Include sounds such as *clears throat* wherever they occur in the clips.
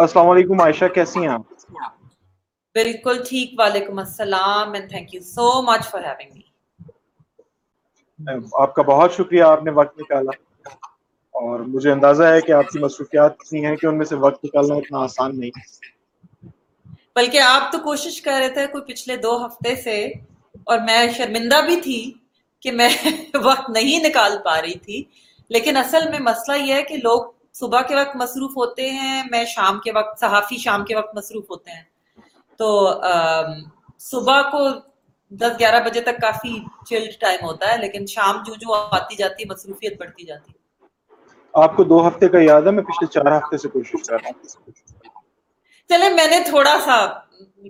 السلام علیکم عائشہ کیسی ہیں آپ؟ بالکل ٹھیک وعلیکم السلام and thank you so much for having me آپ کا بہت شکریہ آپ نے وقت نکالا۔ اور مجھے اندازہ ہے کہ آپ کی مصروفیات اتنی ہیں کہ ان میں سے وقت نکالنا اتنا آسان نہیں۔ بلکہ آپ تو کوشش کر رہے تھے کوئی پچھلے دو ہفتے سے اور میں شرمندہ بھی تھی کہ میں *laughs* وقت نہیں نکال پا رہی تھی۔ لیکن اصل میں مسئلہ یہ ہے کہ لوگ صبح کے وقت مصروف ہوتے ہیں میں شام کے وقت صحافی شام کے وقت مصروف ہوتے ہیں۔ تو صبح کو دس گیارہ بجے تک کافی چلڈ ٹائم ہوتا ہے لیکن شام جو جو آتی جاتی مصروفیت بڑھتی جاتی آپ کو دو ہفتے کا یاد ہے؟ میں پچھلے چار ہفتے سے کوشش کر رہا ہوں۔ چلے میں نے تھوڑا سا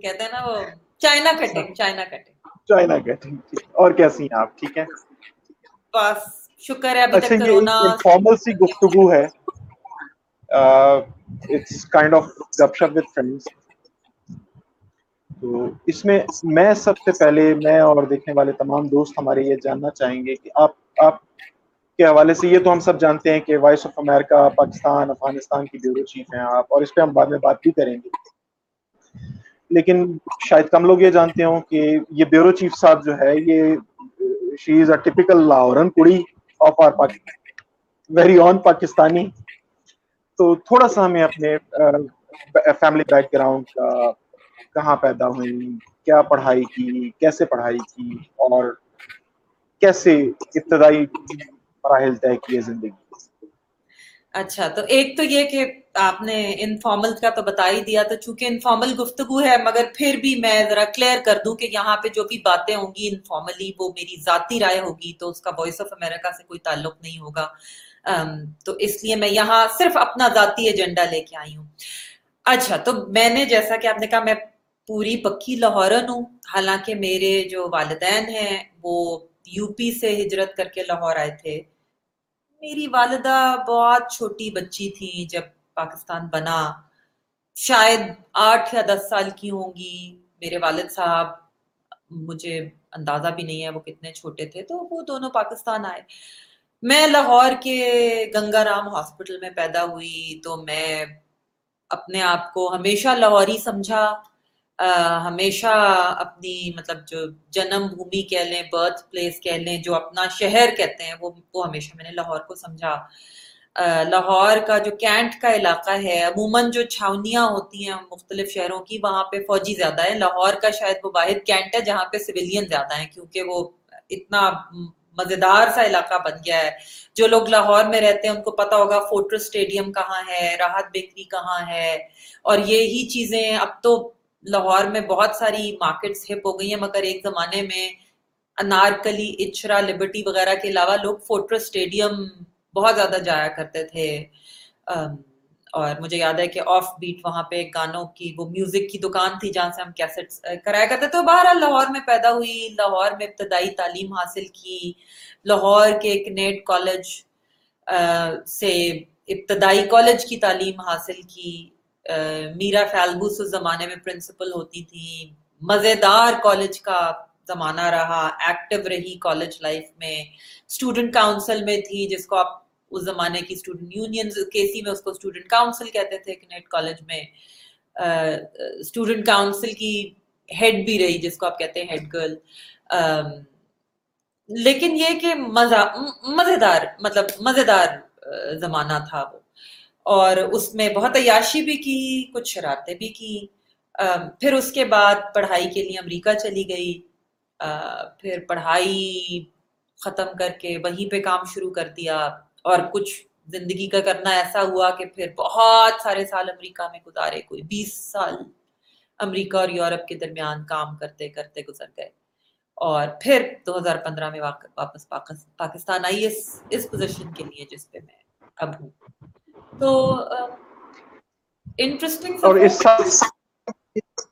کہتے ہیں نا وہ China cutting China cutting China cutting اور کیسی ہیں آپ؟ ٹھیک ہے۔ بس شکر ہے ابھی اچھا تک کرونا۔ فارمل سی گفتگو ہے۔ اٹس کائنڈ آف گپ شپ وتھ فرینڈس تو اس میں میں سب سے پہلے میں اور دیکھنے والے تمام دوست ہمارے یہ جاننا چاہیں گے کہ آپ آپ کے حوالے سے یہ تو ہم سب جانتے ہیں کہ Voice of America Pakistan, Afghanistan کی بیورو چیف ہیں آپ اور اس پہ ہم بعد میں بات بھی کریں گے۔ لیکن شاید کم لوگ یہ جانتے ہوں کہ یہ بیورو چیف صاحب جو ہے، یہ شی از اے ٹپیکل لاہورن کڑی of our very own Pakistani. تو تھوڑا سا ہمیں اپنے فیملی بیک گراؤنڈ کا کہاں پیدا ہوئی کیا پڑھائی کی؟ کیسے پڑھائی کی؟ اور کیسے ابتدائی مراحل طے کیے زندگی اچھا تو ایک تو یہ کہ آپ نے انفارمل کا تو بتا ہی دیا، تو چونکہ انفارمل گفتگو ہے، مگر پھر بھی میں ذرا کلیئر کر دوں کہ یہاں پہ جو بھی باتیں ہوں گی انفارملی وہ میری ذاتی رائے ہوگی، تو اس کا وائس آف امریکہ سے کوئی تعلق نہیں ہوگا۔ تو اس لیے میں یہاں صرف اپنا ذاتی ایجنڈا لے کے آئی ہوں۔ اچھا تو میں نے جیسا کہ آپ نے کہا، میں پوری پکی لاہورن ہوں۔ حالانکہ میرے جو والدین ہیں، وہ یو پی سے ہجرت کر کے لاہور آئے تھے۔ میری والدہ بہت چھوٹی بچی تھی جب پاکستان بنا۔ شاید آٹھ یا دس سال کی ہوں گی۔ میرے والد صاحب، مجھے اندازہ بھی نہیں ہے وہ کتنے چھوٹے تھے، تو وہ دونوں پاکستان آئے۔ میں لاہور کے گنگا رام ہاسپٹل میں پیدا ہوئی تو میں اپنے آپ کو ہمیشہ لاہوری سمجھا ہمیشہ اپنی مطلب جو جنم بھومی کہہ لیں برتھ پلیس کہہ لیں، جو اپنا شہر کہتے ہیں، وہ وہ ہمیشہ میں نے لاہور کو سمجھا۔ لاہور کا جو کینٹ کا علاقہ ہے، عموماً جو چھاونیاں ہوتی ہیں مختلف شہروں کی، وہاں پہ فوجی زیادہ ہے لاہور کا شاید وہ واحد کینٹ ہے جہاں پہ سویلین زیادہ ہیں، کیونکہ وہ اتنا مزیدار سا علاقہ بن گیا ہے۔ جو لوگ لاہور میں رہتے ہیں، ان کو پتا ہوگا فوٹر اسٹیڈیم کہاں ہے، راحت بیکری کہاں ہے۔ اور یہی چیزیں اب تو لاہور میں بہت ساری مارکیٹس ہپ ہو گئی ہیں، مگر ایک زمانے میں انارکلی اچرا لبرٹی وغیرہ کے علاوہ لوگ فوٹر اسٹیڈیم بہت زیادہ جایا کرتے تھے۔ اور مجھے یاد ہے کہ آف بیٹ وہاں پہ گانوں کی وہ میوزک کی دکان تھی جہاں سے ہم کیسٹ کرایا کرتے تو باہر لاہور میں پیدا ہوئی، لاہور میں ابتدائی تعلیم حاصل کی۔ لاہور کے ایک نیٹ کالج سے ابتدائی کالج کی تعلیم حاصل کی۔ میرا فیلبوس اس زمانے میں پرنسپل ہوتی تھی۔ مزیدار کالج کا زمانہ رہا۔ ایکٹیو رہی کالج لائف میں۔ اسٹوڈنٹ کاؤنسل میں تھی، جس کو آپ اس زمانے کی اسٹوڈنٹ یونین کے سی میں اس کو اسٹوڈنٹ کاؤنسل کہتے تھے نیٹ کالج میں اسٹوڈنٹ کاؤنسل کی ہیڈ بھی رہی، جس کو آپ کہتے ہیں ہیڈ گرل لیکن یہ کہ مزہ، مزیدار مطلب مزیدار زمانہ تھا وہ۔ اور اس میں بہت عیاشی بھی کی، کچھ شرارتیں بھی کی۔ پھر اس کے بعد پڑھائی کے لیے امریکہ چلی گئی۔ پھر پڑھائی ختم کر کے وہیں پہ کام شروع کر دیا۔ اور کچھ زندگی کا کرنا ایسا ہوا کہ پھر بہت سارے سال امریکہ میں گزارے کوئی بیس سال امریکہ اور یورپ کے درمیان کام کرتے کرتے گزر گئے۔ اور پھر دو ہزار پندرہ میں واپس پاکستان آئی اس اس پوزیشن کے لیے جس پہ میں اب ہوں۔ تو انٹرسٹنگ اور اس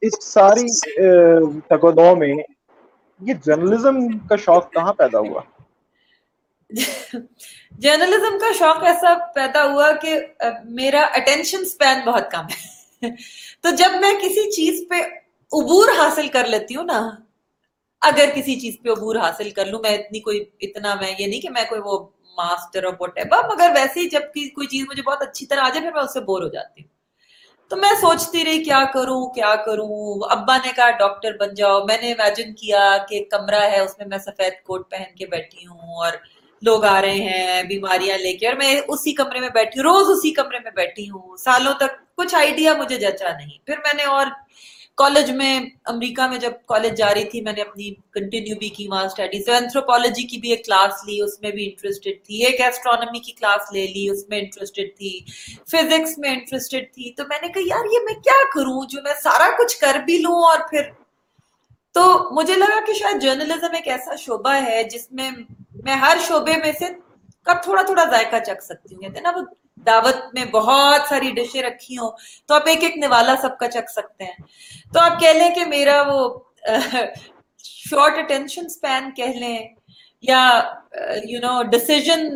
اس ساری تکودوں میں یہ جرنلزم کا شوق کہاں پیدا ہوا؟ *laughs* جرنلزم کا شوق ایسا پیدا ہوا کہ میرا اٹینشن سپین بہت کم ہے۔ *laughs* تو جب میں کسی چیز پہ عبور حاصل کر لیتی ہوں نا، اگر کسی چیز پہ عبور حاصل کر لوں، میں اتنی کوئی، اتنا میں یہ نہیں کہ میں کوئی وہ ماسٹر آف وٹ ایور مگر ویسے ہی جب کوئی چیز مجھے بہت اچھی طرح آ جائے، پھر میں اس سے بور ہو جاتی ہوں۔ تو میں سوچتی رہی، کیا کروں کیا کروں؟ ابا نے کہا ڈاکٹر بن جاؤ۔ میں نے امیجن کیا کہ کمرہ ہے، اس میں میں سفید کوٹ پہن کے بیٹھی ہوں اور لوگ آ رہے ہیں، بیماریاں لے کے، اور میں اسی کمرے میں بیٹھی ہوں، روز اسی کمرے میں بیٹھی ہوں۔ سالوں تک کچھ آئیڈیا مجھے جچا نہیں۔ پھر میں نے اور کالج میں، امریکہ میں جب کالج جا رہی تھی، میں نے اپنی کنٹینیو بھی کی وہاں اسٹڈی سے اینتھروپالوجی کی بھی ایک کلاس لی، اس میں بھی انٹرسٹیڈ تھی۔ ایک ایسٹرانومی کی کلاس لے لی، اس میں انٹرسٹیڈ تھی۔ فزکس میں انٹرسٹیڈ تھی۔ تو میں نے کہا، یار، یہ میں کیا کروں؟ جو میں سارا کچھ کر بھی لوں اور پھر تو مجھے لگا کہ شاید جرنلزم ایک ایسا شعبہ ہے جس میں میں ہر شعبے میں سے کا تھوڑا تھوڑا ذائقہ چکھ سکتی ہوں؟ کہتے نا، وہ دعوت میں بہت ساری ڈشیں رکھی ہوں تو آپ ایک ایک نوالا سب کا چکھ سکتے ہیں۔ تو آپ کہہ لیں کہ میرا وہ شارٹ اٹینشن سپین کہہ لیں یا یو نو ڈسیزن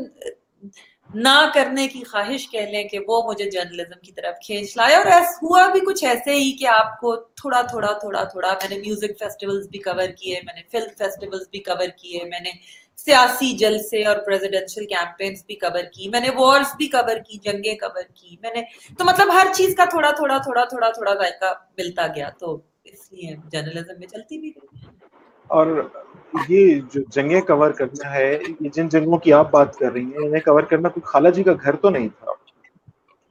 نہ کرنے کی خواہش کہہ لیں کہ وہ مجھے جرنلزم کی طرف کھینچ لائے۔ اور ہوا بھی کچھ ایسے ہی کہ آپ کو تھوڑا تھوڑا تھوڑا تھوڑا میں نے میوزک فیسٹیولز بھی کور کیے، میں نے فلم فیسٹیولز بھی کور کیے، میں نے سیاسی جلسے اور پریزیڈینشل کیمپینز بھی کور کی، میں نے وارز بھی کور کی، جنگیں کور کی، میں نے، تو مطلب ہر چیز کا تھوڑا تھوڑا تھوڑا تھوڑا تھوڑا ذائقہ ملتا گیا، تو اس لیے جرنلزم میں چلتی بھی گئی اور یہ جو جنگیں کور کرنا ہے، یہ جن جنگوں کی آپ بات کر رہی ہیں، انہیں کور کرنا کوئی خالہ جی کا گھر تو نہیں تھا۔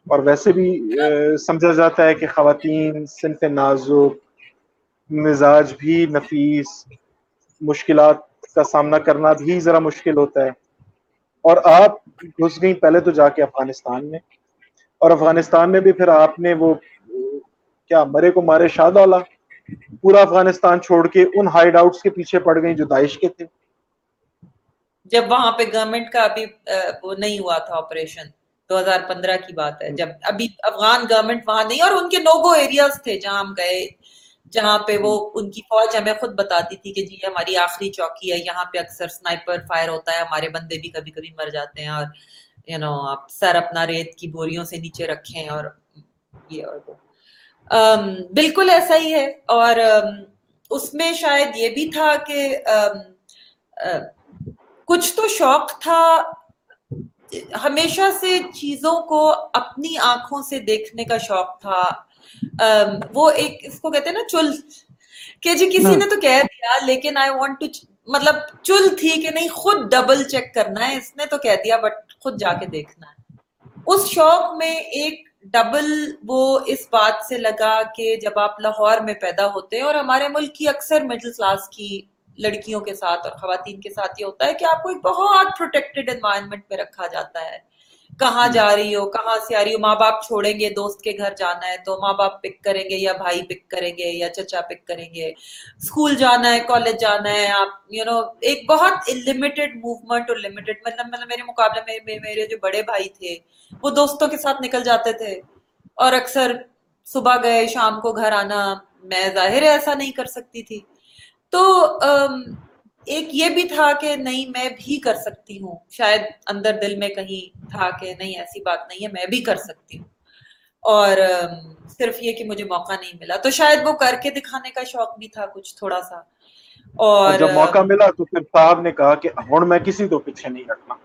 اور ویسے بھی سمجھا جاتا ہے کہ خواتین، صنف نازک، مزاج بھی نفیس، مشکلات کا سامنا کرنا بھی ذرا مشکل ہوتا ہے۔ اور آپ گھس گئیں پہلے تو جا کے افغانستان میں۔ اور افغانستان میں بھی پھر آپ نے وہ کیا مرے کو مارے شاد والا پورا افغانستان چھوڑ کے ان ہائیڈ آؤٹس کے پیچھے پڑ گئی جو داعش کے تھے۔ جب وہاں پہ گورنمنٹ کا ابھی وہ نہیں ہوا تھا آپریشن دو ہزار پندرہ کی بات ہے۔ جب ابھی افغان گورنمنٹ وہاں نہیں، اور ان کے نوگو ایریاز تھے جہاں ہم گئے۔ جہاں پہ وہ ان کی فوج ہمیں خود بتاتی تھی کہ جی ہماری آخری چوکی ہے۔ یہاں پہ اکثر سنائپر فائر ہوتا ہے۔ ہمارے بندے بھی کبھی کبھی مر جاتے ہیں اور یو نو آپ سر اپنا ریت کی بوریوں سے نیچے رکھیں اور یہ اور وہ۔ بالکل ایسا ہی ہے۔ اور اس میں شاید یہ بھی تھا کہ کچھ تو شوق تھا۔ ہمیشہ سے چیزوں کو اپنی آنکھوں سے دیکھنے کا شوق تھا۔ وہ ایک اس کو کہتے ہیں نا چل۔ کہ جی کسی نے تو کہہ دیا لیکن آئی وانٹ ٹو مطلب چل تھی کہ نہیں خود ڈبل چیک کرنا ہے۔ اس نے تو کہہ دیا بٹ خود جا کے دیکھنا ہے۔ اس شوق میں ایک ڈبل وہ اس بات سے لگا کہ جب آپ لاہور میں پیدا ہوتے ہیں اور ہمارے ملک کی اکثر مڈل کلاس کی لڑکیوں کے ساتھ اور خواتین کے ساتھ یہ ہوتا ہے کہ آپ کو ایک بہت پروٹیکٹڈ انوائرمنٹ میں رکھا جاتا ہے۔ کہاں جا رہی ہو کہاں سے آ رہی ہو؟ ماں باپ چھوڑیں گے دوست کے گھر جانا ہے تو ماں باپ پک کریں گے یا بھائی پک کریں گے یا چچا پک کریں گے۔ اسکول جانا ہے کالج جانا ہے آپ یو نو ایک بہت لمیٹڈ موومنٹ اور لمیٹڈ مطلب مطلب میرے مقابلے میں میرے جو بڑے بھائی تھے وہ دوستوں کے ساتھ نکل جاتے تھے۔ اور اکثر صبح گئے شام کو گھر آنا میں ظاہر ایسا نہیں کر سکتی تھی۔ تو ایک یہ بھی تھا کہ نہیں میں بھی کر سکتی ہوں۔ شاید اندر دل میں کہیں تھا کہ نہیں ایسی بات نہیں ہے میں بھی کر سکتی ہوں۔ اور صرف یہ کہ مجھے موقع نہیں ملا۔ تو شاید وہ کر کے دکھانے کا شوق بھی تھا کچھ تھوڑا سا۔ اور جب موقع ملا تو پھر صاحب نے کہا کہ ہوں میں کسی کو پیچھے نہیں رکھنا۔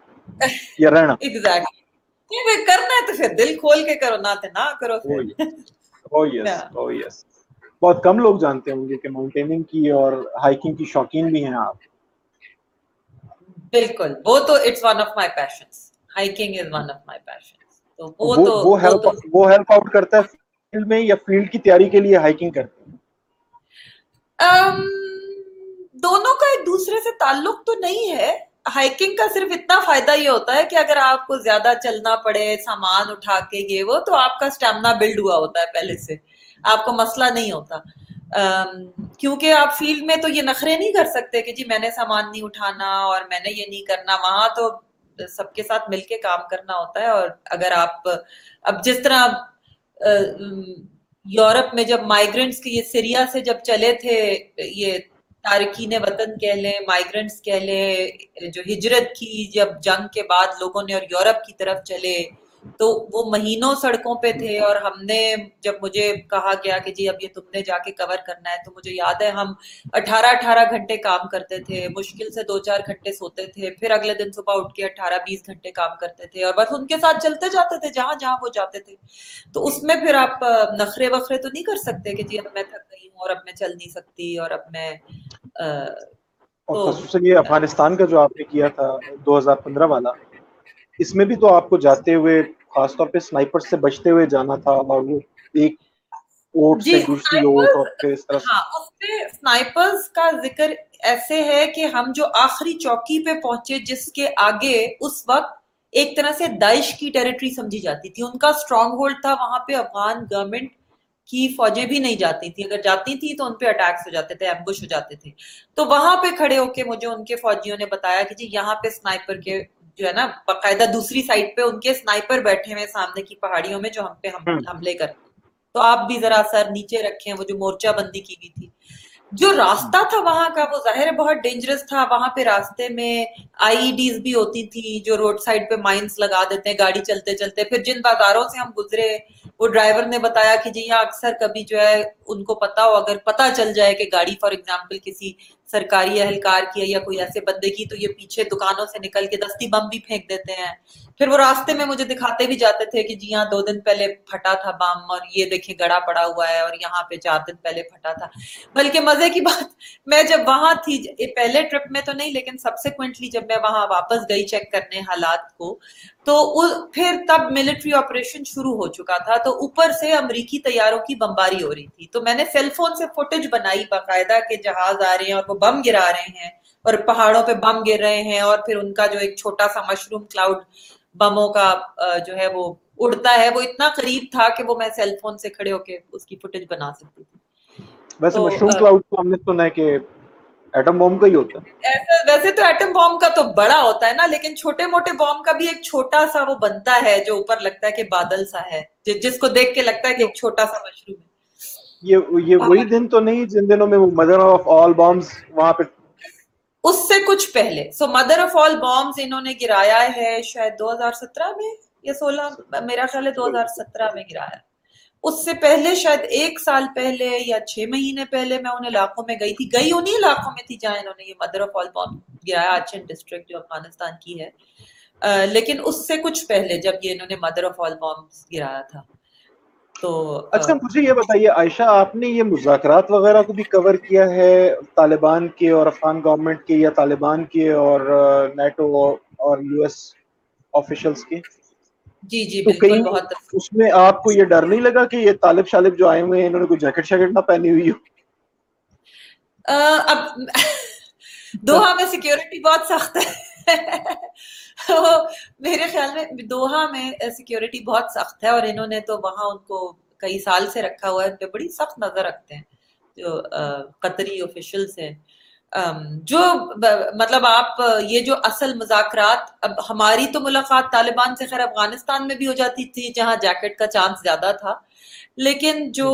یا رہنا۔ *laughs* ایگزیکٹلی کرنا ہے تو پھر۔ دل کھول کے کرو نہ نہ کرو *laughs* بہت کم لوگ جانتے ہوں گے کہ ماؤنٹیننگ کی اور ہائکنگ کی شوقین بھی ہیں آپ۔ بالکل وہ تو it's one of my passions hiking is one of my passions تو وہ تو وہ ہیلپ وہ ہیلپ آؤٹ کرتا ہے فیلڈ میں یا فیلڈ کی تیاری کے لیے ہائکنگ کرتے ہیں دونوں کا ایک دوسرے سے تعلق تو نہیں ہے ہائکنگ کا صرف اتنا فائدہ یہ ہوتا ہے کہ اگر آپ کو زیادہ چلنا پڑے، سامان اٹھا کے یہ وہ، تو آپ کا اسٹیمنا بلڈ ہوا ہوتا ہے پہلے سے۔ آپ کو مسئلہ نہیں ہوتا۔ کیونکہ آپ فیلڈ میں تو یہ نخرے نہیں کر سکتے کہ جی میں نے سامان نہیں اٹھانا اور میں نے یہ نہیں کرنا۔ وہاں تو سب کے ساتھ مل کے کام کرنا ہوتا ہے اور اگر آپ، اب جس طرح یورپ میں جب مائگرنٹس کے یہ سریا سے جب چلے تھے، یہ تارکین وطن کہہ لیں مائگرنٹس کہہ لیں، جو ہجرت کی جب جنگ کے بعد لوگوں نے اور یورپ کی طرف چلے تو وہ مہینوں سڑکوں پہ تھے اور ہم نے جب مجھے کہا گیا کہ جی اب یہ تم نے جا کے کور کرنا ہے تو مجھے یاد ہے ہم اٹھارہ اٹھارہ گھنٹے کام کرتے تھے مشکل سے دو چار گھنٹے سوتے تھے پھر اگلے دن صبح اٹھ کے اٹھارہ بیس گھنٹے کام کرتے تھے اور بس ان کے ساتھ چلتے جاتے تھے جہاں جہاں وہ جاتے تھے۔ تو اس میں پھر آپ نخرے وخرے تو نہیں کر سکتے کہ جی اب میں تھک گئی ہوں اور اب میں چل نہیں سکتی اور اب میں خصوصاً یہ افغانستان کا جو آپ نے کیا تھا دو ہزار پندرہ والا اس میں بھی تو آپ کو جاتے ہوئے خاص طور پہ سنائپر سے بچتے ہوئے جانا تھا اور وہ ایک اوٹ جی سے دوسری اوٹ اور پھر اس طرح ہاں اس سنائپرز کا ذکر ایسے ہے کہ ہم جو آخری چوکی پہ پہنچے جس کے آگے اس وقت ایک طرح سے داعش کی ٹیریٹری سمجھی جاتی تھی۔ ان کا اسٹرانگ ہولڈ تھا وہاں پہ افغان گورنمنٹ کی فوجیں بھی نہیں جاتی تھی اگر جاتی تھی تو ان پہ اٹیکس ہو جاتے تھے ایمبش ہو جاتے تھے۔ تو وہاں پہ کھڑے ہو کے مجھے ان کے فوجیوں نے بتایا کہ جی یہاں پہ سنائپر کے جو ہے نا باقاعدہ دوسری سائڈ پہ ان کے سنائپر بیٹھے ہوئے سامنے کی پہاڑیوں میں جو ہم پہ حملے کرتے تو آپ بھی ذرا سر نیچے رکھیں وہ جو مورچہ بندی کی گئی تھی۔ جو راستہ تھا وہاں کا وہ ظاہر بہت ڈینجرس تھا۔ وہاں پہ راستے میں آئی ڈیز بھی ہوتی تھی جو روڈ سائڈ پہ مائنس لگا دیتے ہیں گاڑی چلتے چلتے۔ پھر جن بازاروں سے ہم گزرے وہ ڈرائیور نے بتایا کہ جی یہاں اکثر کبھی جو ہے ان کو پتا ہو اگر پتا چل جائے کہ گاڑی فار ایگزامپل کسی سرکاری اہلکار کی ہے یا کوئی ایسے بندے کی، تو یہ پیچھے دکانوں سے نکل کے دستی بم بھی پھینک دیتے ہیں۔ پھر وہ راستے میں مجھے دکھاتے بھی جاتے تھے کہ جی یہاں دو دن پہلے پھٹا تھا بم اور یہ دیکھیں گڑا پڑا ہوا ہے اور یہاں پہ چار دن پہلے پھٹا تھا۔ بلکہ مزے کی بات، میں جب وہاں تھی پہلے ٹرپ میں تو نہیں، لیکن سبسیکوینٹلی جب میں وہاں واپس گئی چیک کرنے حالات کو تو پھر تب ملٹری آپریشن شروع ہو چکا تھا تو اوپر سے امریکی طیاروں کی بمباری ہو رہی تھی۔ تو میں نے سیل فون سے فوٹیج بنائی باقاعدہ کہ جہاز آ رہے ہیں اور وہ بم گرا رہے ہیں اور پہاڑوں پہ بم گر رہے ہیں اور پھر ان کا جو ایک چھوٹا سا مشروم کلاؤڈ بموں کا جو ہے وہ اڑتا ہے وہ اتنا قریب تھا کہ وہ میں سیل فون سے کھڑے ہو کے اس کی فوٹیج بنا سکتی تھی۔ ویسے مشروم کلاؤڈ تو ہم نے سنا ہے کہ ایٹم بوم کا ہی ہوتا ہے۔ ویسے تو ایٹم بوم کا تو بڑا ہوتا ہے نا لیکن چھوٹے موٹے بوم کا بھی ایک چھوٹا سا وہ بنتا ہے جو اوپر لگتا ہے کہ بادل سا ہے۔ جس کو دیکھ کے لگتا ہے کہ ایک چھوٹا سا مشروم ہے۔ یہ یہ وہی دن تو نہیں جن دنوں میں مدر آف آل بامز وہاں پہ اس سے کچھ پہلے۔ So mother of all bombs انہوں نے گرایا ہے شاید دو ہزار سترہ میں یا سولہ میرا خیال ہے دو ہزار سترہ میں گرایا۔ اس سے پہلے شاید ایک سال پہلے یا چھ مہینے پہلے میں ان علاقوں میں گئی تھی، گئی انہیں علاقوں میں تھی جہاں انہوں نے یہ مدر آف آل بام گرایا اچھن ڈسٹرکٹ جو افغانستان کی ہے۔ لیکن اس سے کچھ پہلے جب یہ انہوں نے مدر آف آل بام گرایا تھا۔ تو اچھا مجھے یہ بتائیے، عائشہ، آپ نے یہ مذاکرات وغیرہ کو بھی کور کیا ہے طالبان کے اور افغان گورنمنٹ کے یا طالبان کے اور نیٹو اور یو ایس آفیشلس کے؟ جی جی بالکل بہت اس میں آپ کو یہ ڈر نہیں لگا کہ یہ طالب شالب جو آئے ہوئے ہیں انہوں نے کوئی جیکٹ شیکٹ نہ پہنی ہوئی ہو؟ اب *laughs* دوہا میں سیکیورٹی بہت سخت ہے۔ *laughs* میرے خیال میں دوہا میں سیکیورٹی بہت سخت ہے اور انہوں نے تو وہاں ان کو کئی سال سے رکھا ہوا ہے۔ ان پہ بڑی سخت نظر رکھتے ہیں جو قطری آفیشلس ہیں۔ جو مطلب آپ، یہ جو اصل مذاکرات، اب ہماری تو ملاقات طالبان سے خیر افغانستان میں بھی ہو جاتی تھی، جہاں جیکٹ کا چانس زیادہ تھا۔ لیکن جو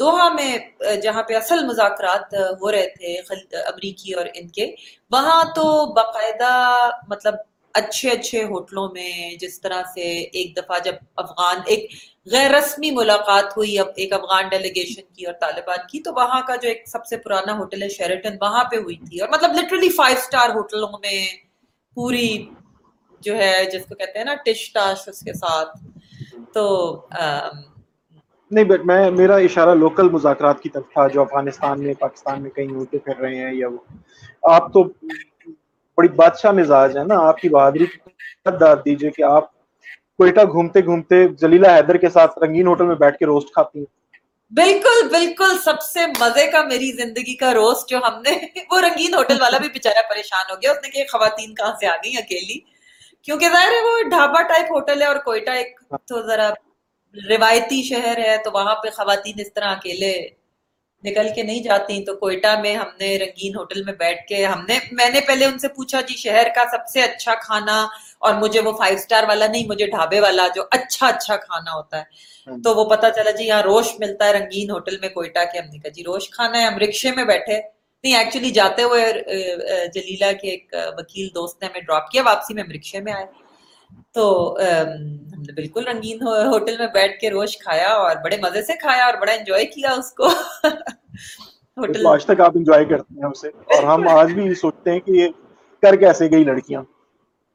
دوحہ میں جہاں پہ اصل مذاکرات ہو رہے تھے امریکی اور ان کے، وہاں تو باقاعدہ مطلب اچھے اچھے ہوٹلوں میں جس طرح سے ایک دفعہ جب افغان، ایک غیر رسمی ملاقات ہوئی، اب ایک افغان ڈیلیگیشن کی اور طالبان کی، تو وہاں کا جو ایک سب سے پرانا ہوٹل ہے شیرٹن وہاں پہ ہوئی تھی۔ اور مطلب لٹرلی فائیو سٹار ہوٹلوں میں پوری جو ہے، جس کو کہتے ہیں نا، ٹش ٹاش اس کے ساتھ۔ تو نہیں بٹ میں، میرا اشارہ لوکل مذاکرات کی طرف تھا، جو افغانستان میں، پاکستان میں کہیں ہوتے پھر رہے ہیں یا وہ۔ آپ تو بڑی بادشاہ مزاج ہے نا، آپ کی بہادری داد دیجیے کہ آپ کوئٹہ گھومتے گھومتے جلیلہ حیدر کے ساتھ رنگین ہوٹل میں بیٹھ کے روسٹ کھاتی ہیں۔ بالکل بالکل، سب سے مزے کا میری زندگی کا روسٹ جو ہم نے، وہ رنگین ہوٹل والا بھی بےچارا پریشان ہو گیا، اس نے کہ خواتین کہاں سے آ گئی اکیلی؟ کیونکہ ظاہر ہے وہ ڈھابا ٹائپ ہوٹل ہے اور کوئٹہ ایک تو ذرا روایتی شہر ہے تو وہاں پہ خواتین اس طرح اکیلے نکل کے نہیں جاتی تو کوئٹہ میں ہم نے رنگین ہوٹل میں بیٹھ کے ہم نے میں نے پہلے ان سے پوچھا جی شہر کا سب سے اچھا کھانا اور مجھے وہ فائیو سٹار والا نہیں مجھے ڈھابے والا جو اچھا اچھا کھانا ہوتا ہے. تو وہ پتا چلا جی یہاں روش ملتا ہے رنگین ہوٹل میں کوئٹہ کے. ہم نے کہا جی روش کھانا ہے ہم رکشے میں بیٹھے۔ نہیں ایکچولی جاتے ہوئے جلیلہ کے ایک وکیل دوست نے ہمیں ڈراپ کیا واپسی میں ہم رکشے میں آئے۔ تو ہم نے بالکل رنگین ہوٹل میں بیٹھ کے روش کھایا اور بڑے مزے سے کھایا اور بڑا انجوائے کیا اس کو۔ *laughs* ہوٹل آج تک آپ انجوائے کرتے ہیں اسے۔ اور ہم آج بھی سوچتے ہیں کہ یہ کر کیسے گئی لڑکیاں۔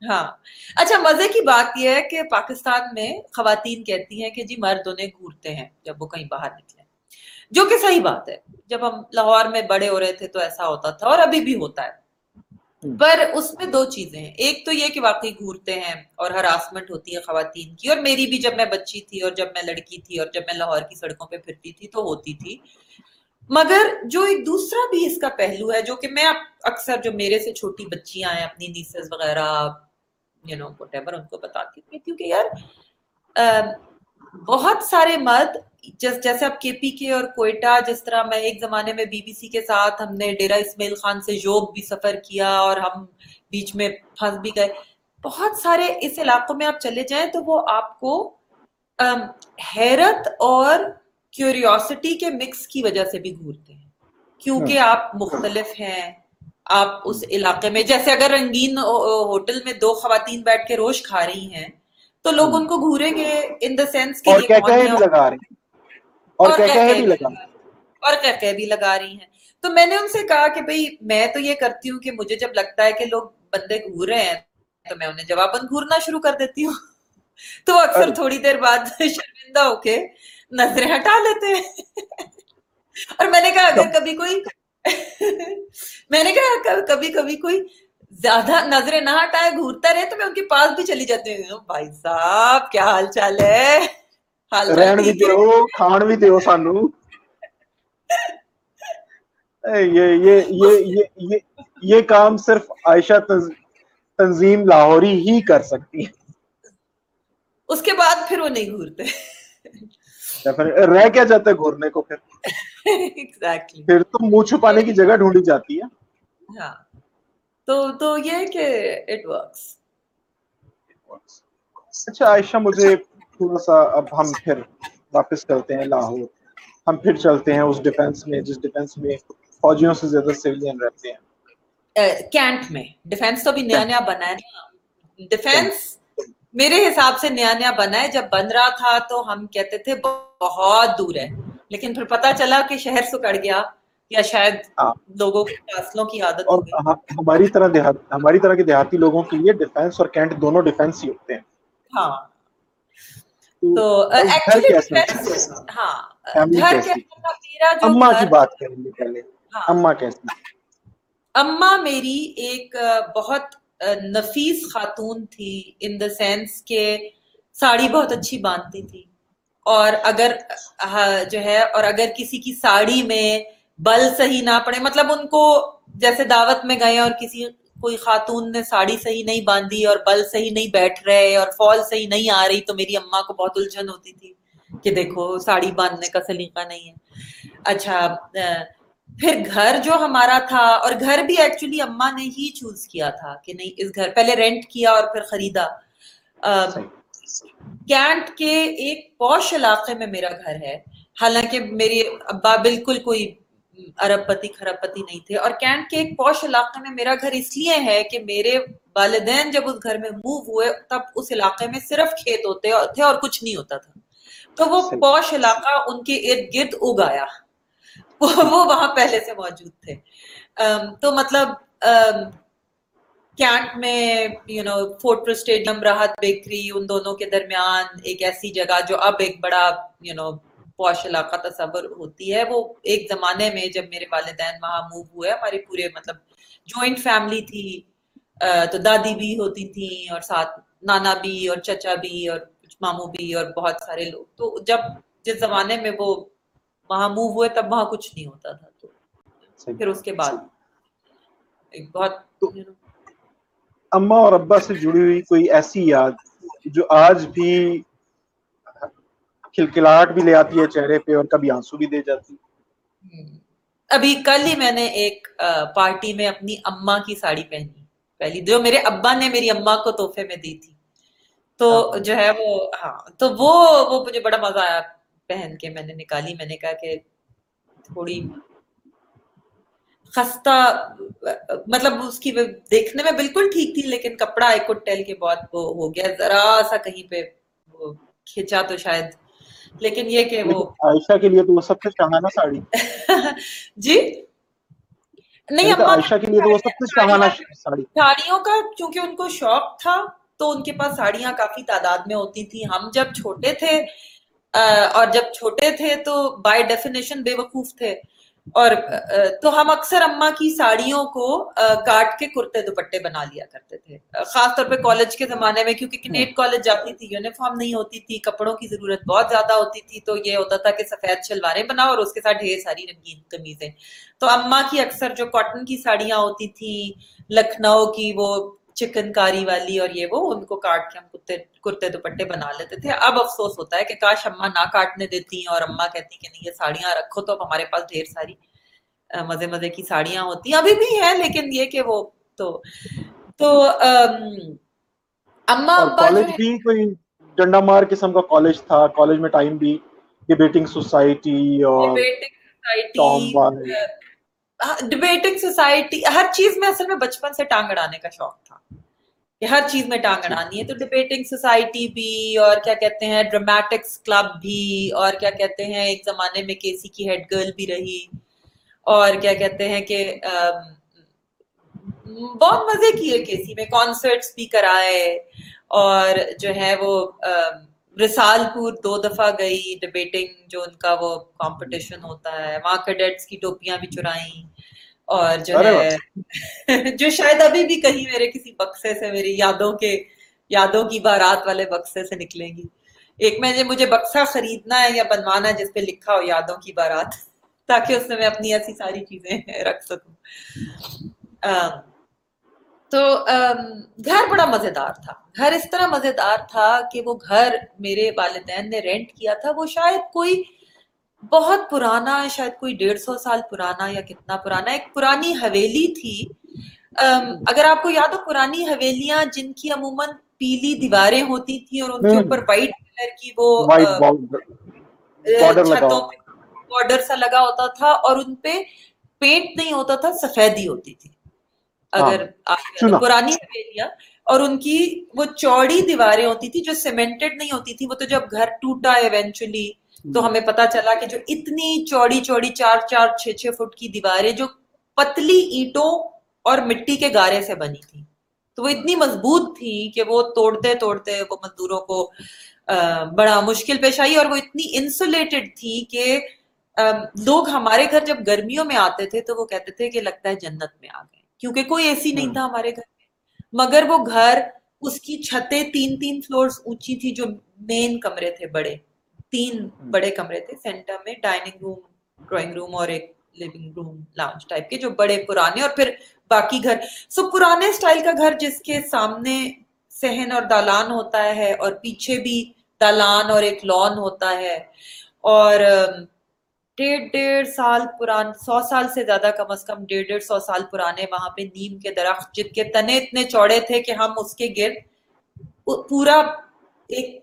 ہاں۔ اچھا مزے کی بات یہ ہے کہ پاکستان میں خواتین کہتی ہیں کہ جی مرد انہیں گھورتے ہیں جب وہ کہیں باہر نکلے جو کہ صحیح بات ہے۔ جب ہم لاہور میں بڑے ہو رہے تھے تو ایسا ہوتا تھا اور ابھی بھی ہوتا ہے۔ پر اس میں دو چیزیں ہیں۔ ایک تو یہ کہ واقعی گھورتے ہیں اور ہراسمنٹ ہوتی ہے خواتین کی، اور میری بھی جب میں بچی تھی اور جب میں لڑکی تھی اور جب میں لاہور کی سڑکوں پہ پھرتی تھی تو ہوتی تھی۔ مگر جو ایک دوسرا بھی اس کا پہلو ہے، جو کہ میں اکثر جو میرے سے چھوٹی بچیاں ہیں، اپنی نیسز وغیرہ یو نو وٹ ایور ان کو بتاتی ہوں، کیونکہ یار بہت سارے مرد جس جیسے اب کے پی کے اور کوئٹہ جس طرح میں ایک زمانے میں بی بی سی کے ساتھ ہم نے ڈیرا اسماعیل خان سے جوگ بھی سفر کیا اور ہم بیچ میں پھنس بھی گئے۔ بہت سارے اس علاقوں میں آپ چلے جائیں تو وہ آپ کو حیرت اور کیوریوسٹی کے مکس کی وجہ سے بھی گھورتے ہیں۔ کیونکہ ہاں۔ آپ مختلف ہیں آپ اس علاقے میں جیسے اگر رنگین ہوٹل میں دو خواتین بیٹھ کے روش کھا رہی ہیں تو لوگ ان کو گھوریں گے ان دا سینس اور لگا۔ رہے ہیں اور کہہ بھی لگا رہی ہیں۔ تو میں نے ان سے کہا کہ بھئی میں تو یہ کرتی ہوں کہ مجھے جب لگتا ہے کہ لوگ بندے گھور رہے ہیں تو میں انہیں جواباً گھورنا شروع کر دیتی ہوں۔ *laughs* تو اکثر تھوڑی دیر بعد *laughs* شرمندہ ہو کے نظریں ہٹا لیتے ہیں۔ *laughs* اور میں نے کہا اگر کبھی کوئی میں نے کہا کبھی کبھی کوئی زیادہ نظریں نہ ہٹائے گھورتا رہے تو میں ان کے پاس بھی چلی جاتی ہوں۔ بھائی صاحب کیا حال چال ہے؟ رہن بھی دیو کھان بھی دیو سانو یہ کام صرف عائشہ تنظیم لاہوری ہی کر سکتی ہے اس کے بعد پھر وہ نہیں گھورتے رہ کیا جاتا ہے گھورنے کو پھر پھر تو منہ چھپانے کی جگہ ڈھونڈی جاتی ہے ہاں تو تو یہ کہ اٹ ورکس اچھا عائشہ مجھے تھوڑا سا اب ہم پھر واپس کرتے ہیں لاہور۔ ہم پھر چلتے ہیں اس ڈیفنس میں جس ڈیفنس میں فوجیوں سے زیادہ سویلین رہتے ہیں۔ کینٹ میں۔ ڈیفنس تو بھی نیا نیا بنا ہے۔ ڈیفنس میرے حساب سے نیا نیا بنا ہے۔ جب بن رہا تھا تو ہم کہتے تھے بہت دور ہے۔ لیکن پھر پتا چلا کہ شہر سے کٹ گیا یا شاید ہاں۔ لوگوں کے فاصلوں کی عادت اور ہماری طرح ہماری طرح کے دیہاتی لوگوں کے لیے ڈیفنس اور کینٹ دونوں ڈیفنس ہی ہوتے ہیں۔ ہاں۔ تو ہاں اما کی بات کریں گے پہلے۔ ہاں۔ اما کیسی اما میری ایک بہت نفیس خاتون تھی ان دا سینس کہ ساڑی بہت اچھی باندھتی تھی۔ اور اگر جو ہے اور اگر کسی کی ساڑی میں بل صحیح نہ پڑے مطلب ان کو جیسے دعوت میں گئے اور کسی کوئی خاتون نے ساڑی صحیح نہیں باندھی اور بل صحیح نہیں بیٹھ رہے اور فال صحیح نہیں آ رہی تو میری اما کو بہت الجھن ہوتی تھی کہ دیکھو ساڑی باندھنے کا سلیقہ نہیں ہے۔ اچھا پھر گھر جو ہمارا تھا اور گھر بھی ایکچولی اما نے ہی چوز کیا تھا کہ نہیں اس گھر پہلے رینٹ کیا اور پھر خریدا۔ کینٹ کے ایک پوش علاقے میں میرا گھر ہے۔ حالانکہ میری ابا بالکل کوئی ارب پتی خرب پتی نہیں تھے اور کینٹ کے ایک پوش علاقے میں میرا گھر اس لیے ہے کہ میرے والدین جب اس گھر میں موو ہوئے تب اس علاقے میں صرف کھیت ہوتے تھے اور کچھ نہیں ہوتا تھا۔ تو وہ پوش علاقہ ان کے ارد گرد اگ آیا وہ وہاں پہلے سے موجود تھے۔ تو مطلب کینٹ میں you know Fort Stadium Rahat bakery ان دونوں کے درمیان ایک ایسی جگہ جو اب ایک بڑا یو نو پوش علاقہ تصور ہوتی ہے وہ ایک زمانے میں جب میرے والدین وہاں موو ہوئے ہمارے پورے مطلب جوائنٹ فیملی تھی تو دادی بھی ہوتی تھیں اور ساتھ نانا بھی اور چچا بھی اور کچھ ماموں بھی اور بہت سارے لوگ۔ تو جب جس زمانے میں وہ وہاں موو ہوئے تب وہاں کچھ نہیں ہوتا تھا۔ تو پھر اس کے بعد ایک بہت اما اور ابا سے جڑی ہوئی کوئی ایسی یاد جو آج بھی کھلکھلاہٹ بھی لے آتی ہے چہرے پہ اور کبھی آنسو بھی دے جاتی ابھی کل ہی میں نے ایک پارٹی میں اپنی اما کی ساڑی پہنی۔ پہلی جو میرے ابا نے میری اما کو تحفے میں دی تھی۔ تو ہاں۔ جو ہے وہ ہاں تو وہ وہ مجھے بڑا مزہ آیا پہن کے میں نے نکالی میں نے کہا کہ تھوڑی لیکن یہ کہ وہ عائشہ کے لیے تو وہ سب سے شہانہ ساڑی؟ *laughs* جی؟ نہیں عائشہ کے لیے تو وہ سب سے شہانہ ساڑی؟ ساڑیوں کا چونکہ ان کو شوق تھا تو ان کے پاس ساڑیاں کافی تعداد میں ہوتی تھی ہم جب چھوٹے تھے اور جب چھوٹے تھے تو بائی ڈیفینیشن بے وقوف تھے۔ اور تو ہم اکثر اماں کی ساڑیوں کو کاٹ کے کرتے دوپٹے بنا لیا کرتے تھے۔ خاص طور پہ کالج کے زمانے میں کیونکہ کنیٹ کالج جاتی تھی یونیفارم نہیں ہوتی تھی کپڑوں کی ضرورت بہت زیادہ ہوتی تھی تو یہ ہوتا تھا کہ سفید شلواریں بناؤ اور اس کے ساتھ ڈھیر ساری رنگین قمیضیں۔ تو اماں کی اکثر جو کاٹن کی ساڑیاں ہوتی تھیں لکھنؤ کی وہ چکن کاری والی اور یہ وہ ان کو کاٹ کے ہم کتے کرتے دوپٹے بنا لیتے تھے۔ اب افسوس ہوتا ہے کہ کاش اما نہ کاٹنے دیتی ہیں اور اما کہتی کہ نہیں یہ ساڑیاں رکھو تو اب ہمارے پاس ڈھیر ساری مزے مزے کی ساڑیاں ہوتی۔ ہیں ابھی بھی ہیں لیکن یہ کہ وہ تو تو اماں کالج بھی کوئی ڈنڈا مار قسم کا کالج تھا۔ کالج میں ٹائم بھی ڈیبیٹنگ سوسائٹی اور ڈیبیٹنگ سوسائٹی ڈبیٹنگ سوسائٹی ہر چیز میں اصل میں بچپن سے ٹانگ اڑانے کا شوق تھا کہ ہر چیز میں ٹانگ اڑانی ہے تو ڈبیٹنگ سوسائٹی بھی اور کیا کہتے ہیں ڈرامیٹکس کلب بھی اور کیا کہتے ہیں ایک زمانے میں کیسی کی ہیڈ گرل بھی رہی اور کیا کہتے ہیں کہ بہت مزے کیے کیسی میں کانسرٹس بھی کرائے اور جو ہے وہ رسال پور دو دفعہ گئی ڈبیٹنگ جو ان کا وہ کمپٹیشن ہوتا ہے، وہاں کیڈیٹس کی ٹوپیاں بھی چرائیں۔ اور جو ہے *laughs* جو شاید ابھی بھی کہیں میرے کسی بکسے سے میری یادوں کے یادوں کی بارات والے بکسے سے نکلیں گی۔ ایک میں جب مجھے بکسا خریدنا ہے یا بنوانا ہے جس پہ لکھا ہو یادوں کی بارات تاکہ اس میں میں اپنی ایسی ساری چیزیں *laughs* رکھ سکوں۔ تو گھر بڑا مزیدار تھا۔ گھر اس طرح مزیدار تھا کہ وہ گھر میرے والدین نے رینٹ کیا تھا۔ وہ شاید کوئی بہت پرانا شاید کوئی ڈیڑھ سو سال پرانا یا کتنا پرانا ایک پرانی حویلی تھی۔ اگر آپ کو یاد ہو پرانی حویلیاں جن کی عموماً پیلی دیواریں ہوتی تھیں اور ان کے اوپر وائٹ کلر کی وہ چھتوں بارڈر سا لگا ہوتا تھا اور ان پہ پینٹ نہیں ہوتا تھا سفیدی ہوتی تھی۔ اگر پرانی حویلیاں اور ان کی وہ چوڑی دیواریں ہوتی تھی جو سیمنٹڈ نہیں ہوتی تھی وہ تو جب گھر ٹوٹا ایونچولی تو ہمیں پتا چلا کہ جو اتنی چوڑی چوڑی چار چار چھ چھ فٹ کی دیواریں جو پتلی اینٹوں اور مٹی کے گارے سے بنی تھی۔ تو وہ اتنی مضبوط تھی کہ وہ توڑتے توڑتے وہ مزدوروں کو بڑا مشکل پیش آئی اور وہ اتنی انسولیٹڈ تھی کہ لوگ ہمارے گھر جب گرمیوں میں آتے تھے تو وہ کہتے تھے کہ لگتا ہے جنت میں آ گئے۔ کیونکہ کوئی اے سی نہیں تھا ہمارے گھر میں۔ مگر وہ گھر اس کی چھتیں تین تین فلورز اونچی تھی جو مین کمرے تھے بڑے۔ تین بڑے کمرے تھے سینٹر میں ڈائننگ روم ڈرائنگ روم اور ایک لیونگ روم لانچ ٹائپ کے، جو بڑے پرانے اور پھر باقی گھر۔ سو پرانے سٹائل کا گھر جس کے سامنے سہن اور دالان ہوتا ہے اور پیچھے بھی دالان اور ایک لان ہوتا ہے۔ اور ڈیڑھ ڈیڑھ سال پران، سو سال سے زیادہ کم از کم ڈیڑھ ڈیڑھ سو سال پرانے وہاں پہ نیم کے درخت جن کے تنے اتنے چوڑے تھے کہ ہم اس کے گرد پورا ایک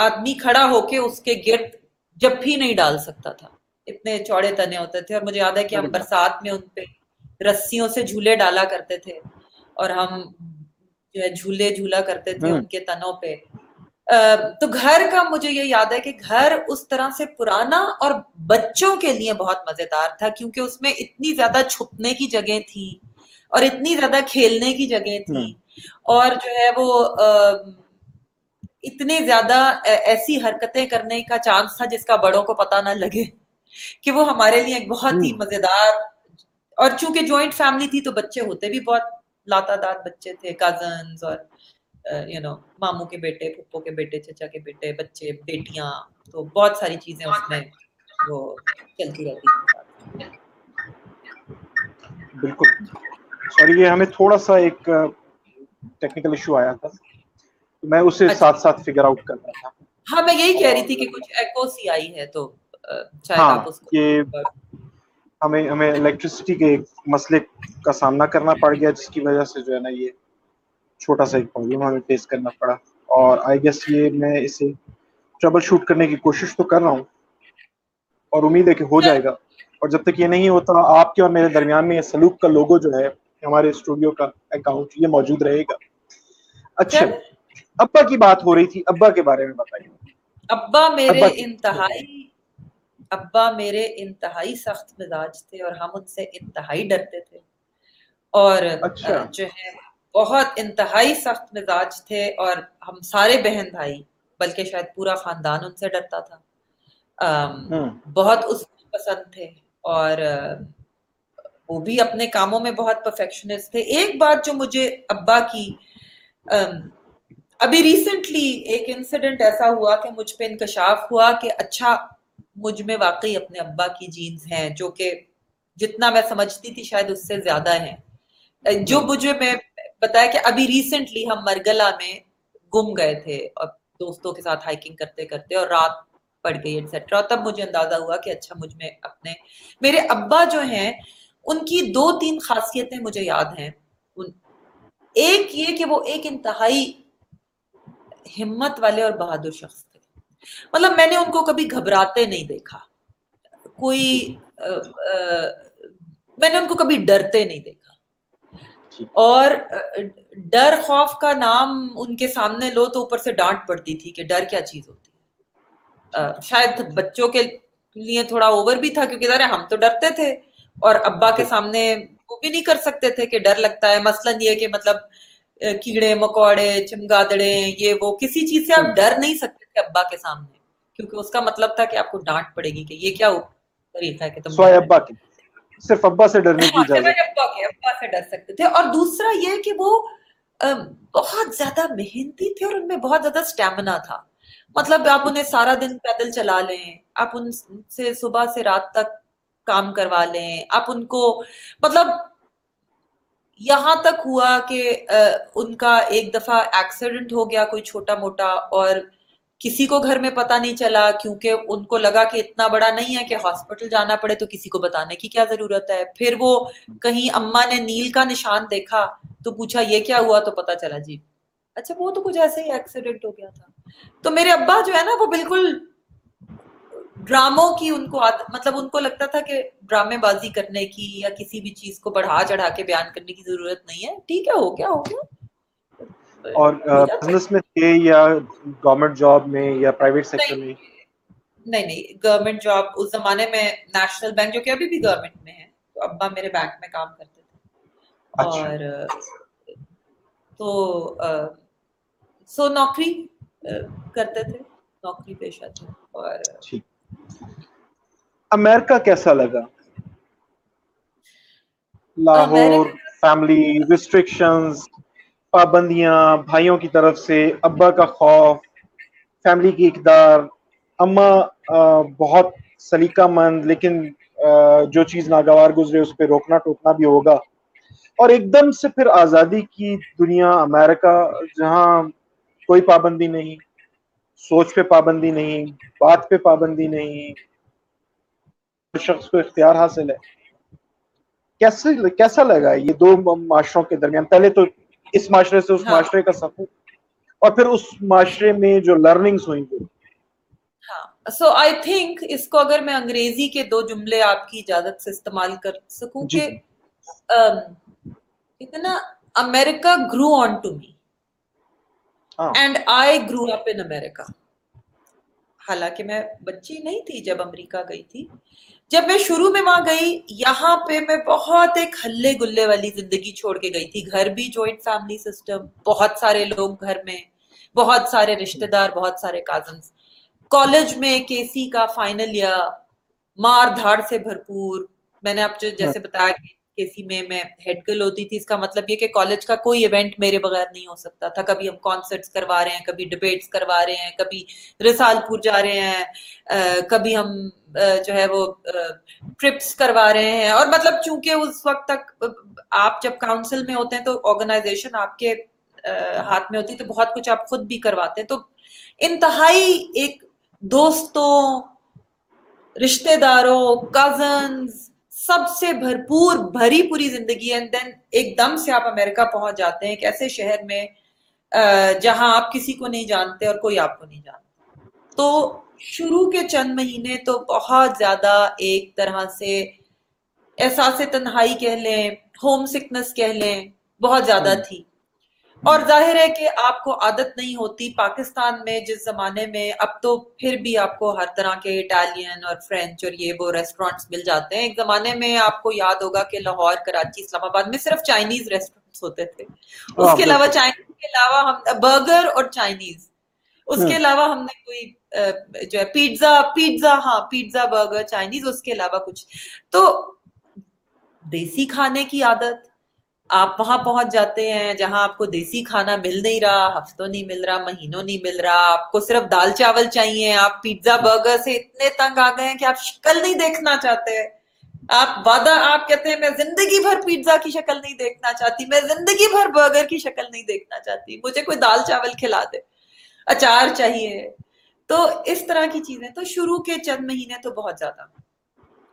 آدمی کھڑا ہو کے اس کے گرد جب بھی نہیں ڈال سکتا تھا۔ اتنے چوڑے تنے ہوتے تھے اور مجھے یاد ہے کہ ہم برسات میں ان پہ رسیوں سے جھولے ڈالا کرتے تھے اور ہم جو ہے جھولے جھولا کرتے تھے ہاں۔ ان کے تنوں پہ۔ تو گھر کا مجھے یہ یاد ہے کہ گھر اس طرح سے پرانا اور بچوں کے لیے بہت مزیدار تھا کیونکہ اس میں اتنی زیادہ چھپنے کی جگہ تھی اور اتنی زیادہ کھیلنے کی جگہ تھی ہاں۔ اور جو ہے وہ اتنے زیادہ ایسی حرکتیں کرنے کا چانس تھا جس کا بڑوں کو پتا نہ لگے کہ وہ ہمارے لیے ایک بہت ہی مزیدار اور چونکہ جوائنٹ فیملی تھی تو بچے ہوتے بھی بہت لاتا داد بچے تھے کزنز اور یو نو ماموں کے بیٹے پھپھو کے بیٹے چچا کے بیٹے بچے بیٹیاں تو بہت ساری چیزیں اس میں وہ چلتی رہتی تھی بالکل۔ سوری یہ ہمیں تھوڑا سا ایک ٹیکنیکل ایشو آیا تھا۔ میں اسے اچھا، ساتھ ساتھ اچھا۔ فگر آؤٹ کر رہا تھا۔ ہاں میں یہی کہہ رہی تھی کہ کچھ ایکو سی آئی ہے تو ہاں آپ ہمیں ہمیں الیکٹریسٹی کے مسئلے کا سامنا کرنا پڑ گیا جس کی وجہ سے جو ہے نا یہ چھوٹا سا ایک پرابلم ہمیں فیس کرنا پڑا۔ اور آئی گیس یہ میں اسے ٹربل شوٹ کرنے کی کوشش تو کر رہا ہوں۔ اور امید ہے کہ ہو جائے گا۔ اور جب تک یہ نہیں ہوتا آپ کے اور میرے درمیان میں یہ سلوک کا لوگو جو ہے ہمارے اسٹوڈیو کا اکاؤنٹ یہ موجود رہے گا۔ اچھا۔ ابا کی بات ہو رہی تھی ابا کے بارے میں بتائیے۔ ابا میرے انتہائی ابا میرے انتہائی سخت مزاج تھے اور ہم ان سے انتہائی ڈرتے تھے۔ اور اچھا۔ جو ہے بہت انتہائی سخت مزاج تھے اور ہم سارے بہن بھائی بلکہ شاید پورا خاندان ان سے ڈرتا تھا۔ بہت اس پسند تھے اور وہ بھی اپنے کاموں میں بہت پرفیکشنسٹ تھے۔ ایک بات جو مجھے ابا کی ابھی ریسنٹلی ایک انسیڈنٹ ایسا ہوا کہ مجھ پہ انکشاف ہوا کہ اچھا مجھ میں واقعی اپنے ابا کی جینز ہیں جو کہ جتنا میں سمجھتی تھی شاید اس سے زیادہ ہیں۔ جو مجھے میں بتایا کہ ابھی ریسنٹلی ہم مرگلا میں گم گئے تھے اور دوستوں کے ساتھ ہائکنگ کرتے کرتے اور رات پڑ گئی ایٹسٹرا تب مجھے اندازہ ہوا کہ اچھا مجھ میں اپنے میرے ابا جو ہیں ان کی دو تین خاصیتیں مجھے یاد ہیں۔ ایک یہ کہ وہ ایک انتہائی ہمت والے اور بہادر شخص تھے۔ مطلب میں نے ان کو کبھی گھبراتے نہیں دیکھا۔ کوئی میں نے ان کو کبھی ڈرتے نہیں دیکھا۔ اور ڈر خوف کا نام ان کے سامنے لو تو اوپر سے ڈانٹ پڑتی تھی کہ ڈر کیا چیز ہوتی ہے۔ شاید بچوں کے لیے تھوڑا اوور بھی تھا کیونکہ ذرا ہم تو ڈرتے تھے۔ اور ابا کے سامنے وہ بھی نہیں کر سکتے تھے کہ ڈر لگتا ہے۔ مثلاً یہ کہ مطلب کیڑے مکوڑے چمگادڑے یہ وہ کسی چیز سے آپ ڈر نہیں سکتے تھے ابا کے سامنے کیونکہ اس کا مطلب تھا کہ آپ کو ڈانٹ پڑے گی کہ یہ کیا طریقہ ہے کہ تم ابا کی صرف ابا سے ڈرنے کی اجازت۔ ابا کے ابا سے ڈر سکتے تھے۔ اور دوسرا یہ کہ وہ بہت زیادہ محنتی تھے اور ان میں بہت زیادہ اسٹیمنا تھا۔ مطلب آپ انہیں سارا دن پیدل چلا لیں آپ ان سے صبح سے رات تک کام کروا لیں آپ ان کو مطلب یہاں تک ہوا کہ ان کا ایک دفعہ ایکسیڈنٹ ہو گیا کوئی چھوٹا موٹا، اور کسی کو گھر میں پتا نہیں چلا، کیونکہ ان کو لگا کہ اتنا بڑا نہیں ہے کہ ہاسپٹل جانا پڑے تو کسی کو بتانے کی کیا ضرورت ہے۔ پھر وہ کہیں اما نے نیل کا نشان دیکھا تو پوچھا، یہ کیا ہوا؟ تو پتا چلا جی۔ اچھا وہ تو کچھ ایسے ہی ایکسیڈنٹ ہو گیا تھا۔ تو میرے ابا جو ہے نا، وہ بالکل ڈراموں کی ان کو مطلب ان کو لگتا تھا کہ ڈرامے بازی کرنے کی یا کسی بھی چیز کو بڑھا چڑھا کے بیان کرنے کی ضرورت نہیں ہے۔ ٹھیک ہے ہو گیا ہو گیا۔ اور بزنس میں تھے یا گورنمنٹ جاب میں یا پرائیویٹ سیکٹر میں؟ نہیں نہیں گورنمنٹ جاب اس زمانے میں نیشنل بینک جو کہ ابھی بھی گورنمنٹ میں ہے۔ تو ابا میرے بینک میں کام کرتے تھے۔ اور تو سو نوکری کرتے تھے۔ نوکری پیشہ تھے اور امریکہ کیسا لگا؟ لاہور فیملی ریسٹرکشنز پابندیاں بھائیوں کی طرف سے ابا کا خوف فیملی کی اقدار اما بہت سلیقہ مند لیکن جو چیز ناگوار گزرے اس پہ روکنا ٹوکنا بھی ہوگا۔ اور ایک دم سے پھر آزادی کی دنیا امریکہ جہاں کوئی پابندی نہیں۔ سوچ پہ پابندی نہیں بات پہ پابندی نہیں۔ شخص کو اختیار حاصل ہے۔ کیسے کیسا لگا یہ دو معاشروں کے درمیان؟ پہلے تو اس معاشرے سے اس ہاں۔ معاشرے کا سفر اور پھر اس معاشرے میں جو لرننگز ہوئی وہ سو آئی تھنک اس کو اگر میں انگریزی کے دو جملے آپ کی اجازت سے استعمال کر سکوں جی۔ کہ اتنا America grew on to me and I grew up in America حالانکہ میں بچی نہیں تھی جب امریکہ گئی تھی۔ جب میں شروع میں وہاں گئی یہاں پہ میں بہت ایک ہلے گلے والی زندگی چھوڑ کے گئی تھی۔ گھر بھی جوائنٹ فیملی سسٹم بہت سارے لوگ گھر میں بہت سارے رشتے دار بہت سارے کازنس کالج میں کے سی کا فائنل یا مار دھاڑ سے بھرپور۔ میں نے آپ جیسے بتایا کہ کے سی میں میں ہیڈ گرل ہوتی تھی، اس کا مطلب یہ کہ کالج کا کوئی ایونٹ میرے بغیر نہیں ہو سکتا تھا۔ کبھی ہم کانسرٹس کروا رہے ہیں، کبھی ڈبیٹس کروا رہے ہیں، کبھی رسال پور جا رہے ہیں کبھی ہم جو ہے وہ ٹرپس کروا رہے ہیں۔ اور مطلب چونکہ اس وقت تک آپ جب کاؤنسل میں ہوتے ہیں تو آرگنائزیشن آپ کے ہاتھ میں ہوتی تو بہت کچھ آپ خود بھی کرواتے ہیں۔ تو انتہائی ایک دوستوں رشتے داروں کزنز سب سے بھرپور بھری پوری زندگی ہے. دین ایک دم سے آپ امریکہ پہنچ جاتے ہیں. ایک ایسے شہر میں جہاں آپ کسی کو نہیں جانتے اور کوئی آپ کو نہیں جانتا. تو شروع کے چند مہینے تو بہت زیادہ ایک طرح سے احساس تنہائی کہہ لیں ہوم سکنس کہہ لیں بہت زیادہ تھی. اور ظاہر ہے کہ آپ کو عادت نہیں ہوتی پاکستان میں جس زمانے میں اب تو پھر بھی آپ کو ہر طرح کے اٹالین اور فرینچ اور یہ وہ ریسٹورینٹس مل جاتے ہیں۔ ایک زمانے میں آپ کو یاد ہوگا کہ لاہور کراچی اسلام آباد میں صرف چائنیز ریسٹورینٹس ہوتے تھے۔ اس کے علاوہ چائنیز کے علاوہ ہم برگر اور چائنیز اس کے علاوہ ہم نے کوئی جو ہے پیزا پیزا ہاں پیزا برگر چائنیز اس کے علاوہ کچھ۔ تو دیسی کھانے کی عادت آپ وہاں پہنچ جاتے ہیں جہاں آپ کو دیسی کھانا مل نہیں رہا، ہفتوں نہیں مل رہا، مہینوں نہیں مل رہا، آپ کو صرف دال چاول چاہیے، آپ پیزا، برگر سے اتنے تنگ آ گئے ہیں کہ آپ شکل نہیں دیکھنا چاہتے۔ آپ وعدہ، آپ کہتے ہیں، میں زندگی بھر پیزا کی شکل نہیں دیکھنا چاہتی، میں زندگی بھر برگر کی شکل نہیں دیکھنا چاہتی، مجھے کوئی دال چاول کھلا دے، اچار چاہیے۔ تو اس طرح کی چیزیں، تو شروع کے چند مہینے تو بہت زیادہ۔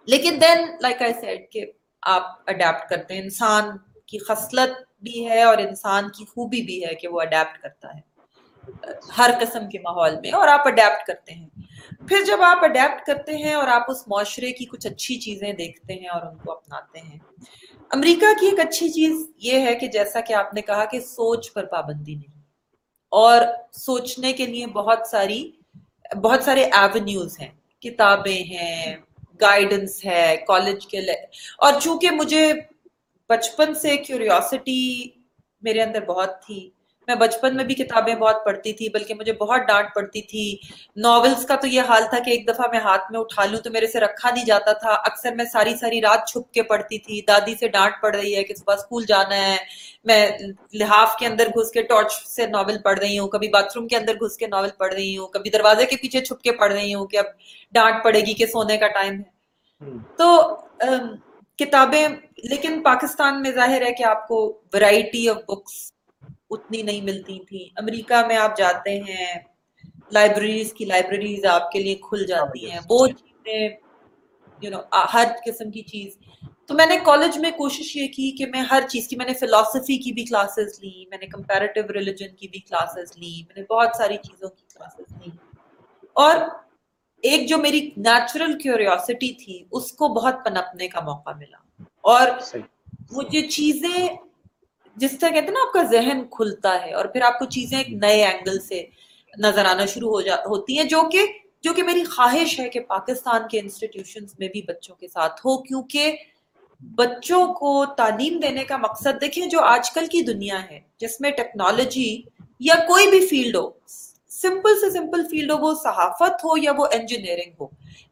لیکن دین لائک آئی سیڈ کہ آپ اڈیپٹ کرتے ہیں، انسان کی خصلت بھی ہے اور انسان کی خوبی بھی ہے کہ وہ اڈیپٹ کرتا ہے، ہر قسم کے ماحول میں، اور آپ اڈیپٹ کرتے ہیں۔ پھر جب آپ اڈیپٹ کرتے ہیں اور آپ اس معاشرے کی کچھ اچھی چیزیں دیکھتے ہیں اور ان کو اپناتے ہیں، امریکہ کی ایک اچھی چیز یہ ہے کہ جیسا کہ آپ نے کہا کہ سوچ پر پابندی نہیں، اور سوچنے کے لیے بہت ساری، بہت سارے ایونیوز ہیں۔ کتابیں ہیں گائیڈنس ہے کالج کے اور چونکہ مجھے بچپن سے کیوریوسٹی میرے اندر بہت تھی۔ میں بچپن میں بھی کتابیں بہت پڑھتی تھی بلکہ مجھے بہت ڈانٹ پڑتی تھی۔ ناولس کا تو یہ حال تھا کہ ایک دفعہ میں ہاتھ میں اٹھا لوں تو میرے سے رکھا نہیں جاتا تھا۔ اکثر میں ساری ساری رات چھپ کے پڑھتی تھی۔ دادی سے ڈانٹ پڑ رہی ہے کہ صبح اسکول جانا ہے۔ میں لحاف کے اندر گھس کے ٹارچ سے ناول پڑھ رہی ہوں کبھی باتھ روم کے اندر گھس کے ناول پڑھ رہی ہوں کبھی دروازے کے پیچھے چھپ کے پڑھ رہی ہوں کہ اب ڈانٹ پڑے گی کہ سونے کا ٹائم ہے۔ تو کتابیں لیکن پاکستان میں ظاہر ہے کہ آپ کو ورائٹی آف بکس اتنی نہیں ملتی تھی امریکہ میں آپ جاتے ہیں لائبریریز کی لائبریریز آپ کے لیے کھل جاتی ہیں۔ وہ چیزیں یو نو ہر قسم کی چیز۔ تو میں نے کالج میں کوشش یہ کی کہ میں ہر چیز کی میں نے فلاسفی کی بھی کلاسز لی میں نے کمپیریٹیو ریلیجن کی بھی کلاسز لی میں نے بہت ساری چیزوں کی کلاسز لی۔ اور ایک جو میری نیچرل کیوریوسٹی تھی اس کو بہت پنپنے کا موقع ملا۔ اور وہ جو چیزیں جس طرح کہتے ہیں نا آپ کا ذہن کھلتا ہے اور پھر آپ کو چیزیں ایک نئے اینگل سے نظر آنا شروع ہو جا ہوتی ہیں جو کہ جو کہ میری خواہش ہے کہ پاکستان کے انسٹیٹیوشنز میں بھی بچوں کے ساتھ ہو۔ کیونکہ بچوں کو تعلیم دینے کا مقصد دیکھیں جو آج کل کی دنیا ہے جس میں ٹیکنالوجی یا کوئی بھی فیلڈ ہو سمپل سے سمپل فیلڈ ہو وہ صحافت ہو یا وہ انجینئرنگ ہو۔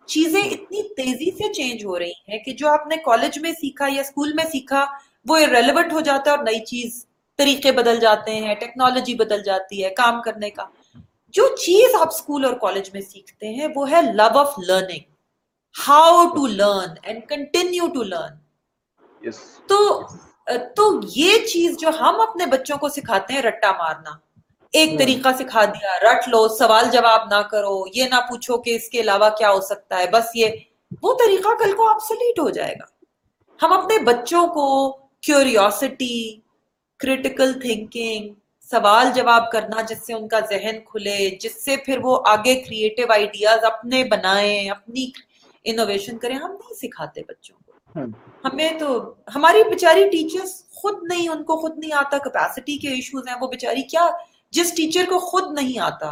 چیزیں اتنی تیزی سے چینج ہو رہی ہیں کہ جو آپ نے کالج میں سیکھا یا اسکول میں سیکھا وہ ریلیونٹ ہو جاتا ہے اور نئی چیز طریقے بدل جاتے ہیں ٹیکنالوجی بدل جاتی ہے کام کرنے کا۔ جو چیز آپ اسکول اور کالج میں سیکھتے ہیں وہ ہے love of learning how to learn and continue to learn تو تو یہ چیز جو ہم اپنے بچوں کو سکھاتے ہیں رٹا مارنا۔ ایک طریقہ سکھا دیا رٹ لو سوال جواب نہ کرو یہ نہ پوچھو کہ اس کے علاوہ کیا ہو سکتا ہے بس یہ۔ وہ طریقہ کل کو آپ سلیٹ ہو جائے گا۔ ہم اپنے بچوں کو کیوریوسٹی کریٹیکل تھنکنگ سوال جواب کرنا جس سے ان کا ذہن کھلے جس سے پھر وہ آگے کریٹو آئیڈیاز اپنے بنائیں اپنی انوویشن کریں ہم نہیں سکھاتے بچوں کو۔ ہمیں تو ہماری بیچاری ٹیچرز خود نہیں ان کو خود نہیں آتا کیپیسٹی کے ایشوز ہیں وہ بیچاری کیا جس ٹیچر کو خود نہیں آتا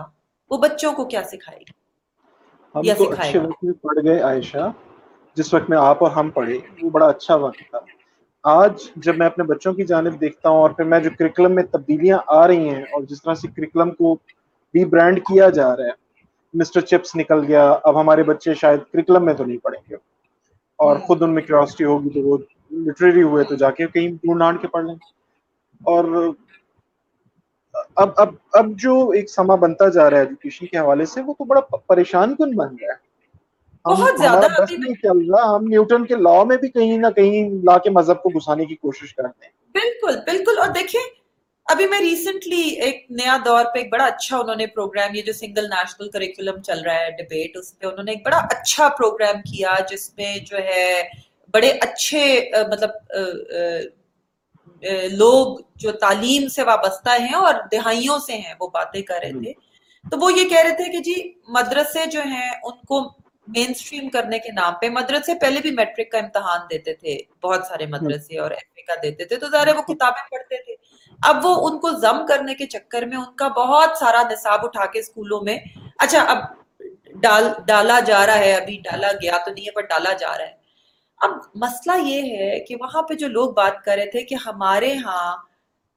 وہ بچوں کو کیا سکھائے گی ہم تو اچھے وقت میں پڑھ گئے عائشہ جس وقت میں آپ اور ہم پڑھے وہ بڑا اچھا وقت تھا۔ آج جب میں اپنے بچوں کی جانب دیکھتا ہوں اور پھر میں جو کریکلم میں تبدیلیاں آ رہی ہیں اور جس طرح سے کریکلم کو ری برانڈ کیا جا رہا ہے مسٹر چپس نکل گیا اب ہمارے بچے شاید کریکلم میں تو نہیں پڑھیں گے۔ اور خود ان میں کیورسٹی ہوگی تو وہ لٹریری ہوئے تو جا کے کہیں ڈھونڈ ڈانڈ کے پڑھ لیں۔ اور اب اب اب جو ایک سما بنتا جا رہا ہے ایجوکیشن کے حوالے سے وہ تو بڑا پریشان کن بن گیا ہے۔ بہت زیادہ ہم نیوٹن کے لا میں بھی کہیں نہ کہیں لا کے مذہب کو گھسانے کی کوشش کرتے ہیں۔ بالکل بالکل۔ اور دیکھیں ابھی میں ریسنٹلی ایک نیا دور پہ ایک بڑا اچھا انہوں نے پروگرام یہ جو سنگل نیشنل کریکولم چل رہا ہے ڈبیٹ اس پہ انہوں نے ایک بڑا اچھا پروگرام کیا جس میں جو ہے بڑے اچھے مطلب لوگ جو تعلیم سے وابستہ ہیں اور دہائیوں سے ہیں وہ باتیں کر رہے تھے۔ تو وہ یہ کہہ رہے تھے کہ جی مدرسے جو ہیں ان کو مین سٹریم کرنے کے نام پہ مدرسے پہلے بھی میٹرک کا امتحان دیتے تھے بہت سارے مدرسے اور ایم اے کا دیتے تھے تو ظاہر وہ کتابیں پڑھتے تھے۔ اب وہ ان کو ضم کرنے کے چکر میں ان کا بہت سارا نصاب اٹھا کے اسکولوں میں اچھا اب ڈال ڈالا جا رہا ہے ابھی ڈالا گیا تو نہیں ہے پر ڈالا جا رہا ہے۔ اب مسئلہ یہ ہے کہ وہاں پہ جو لوگ بات کر رہے تھے کہ ہمارے ہاں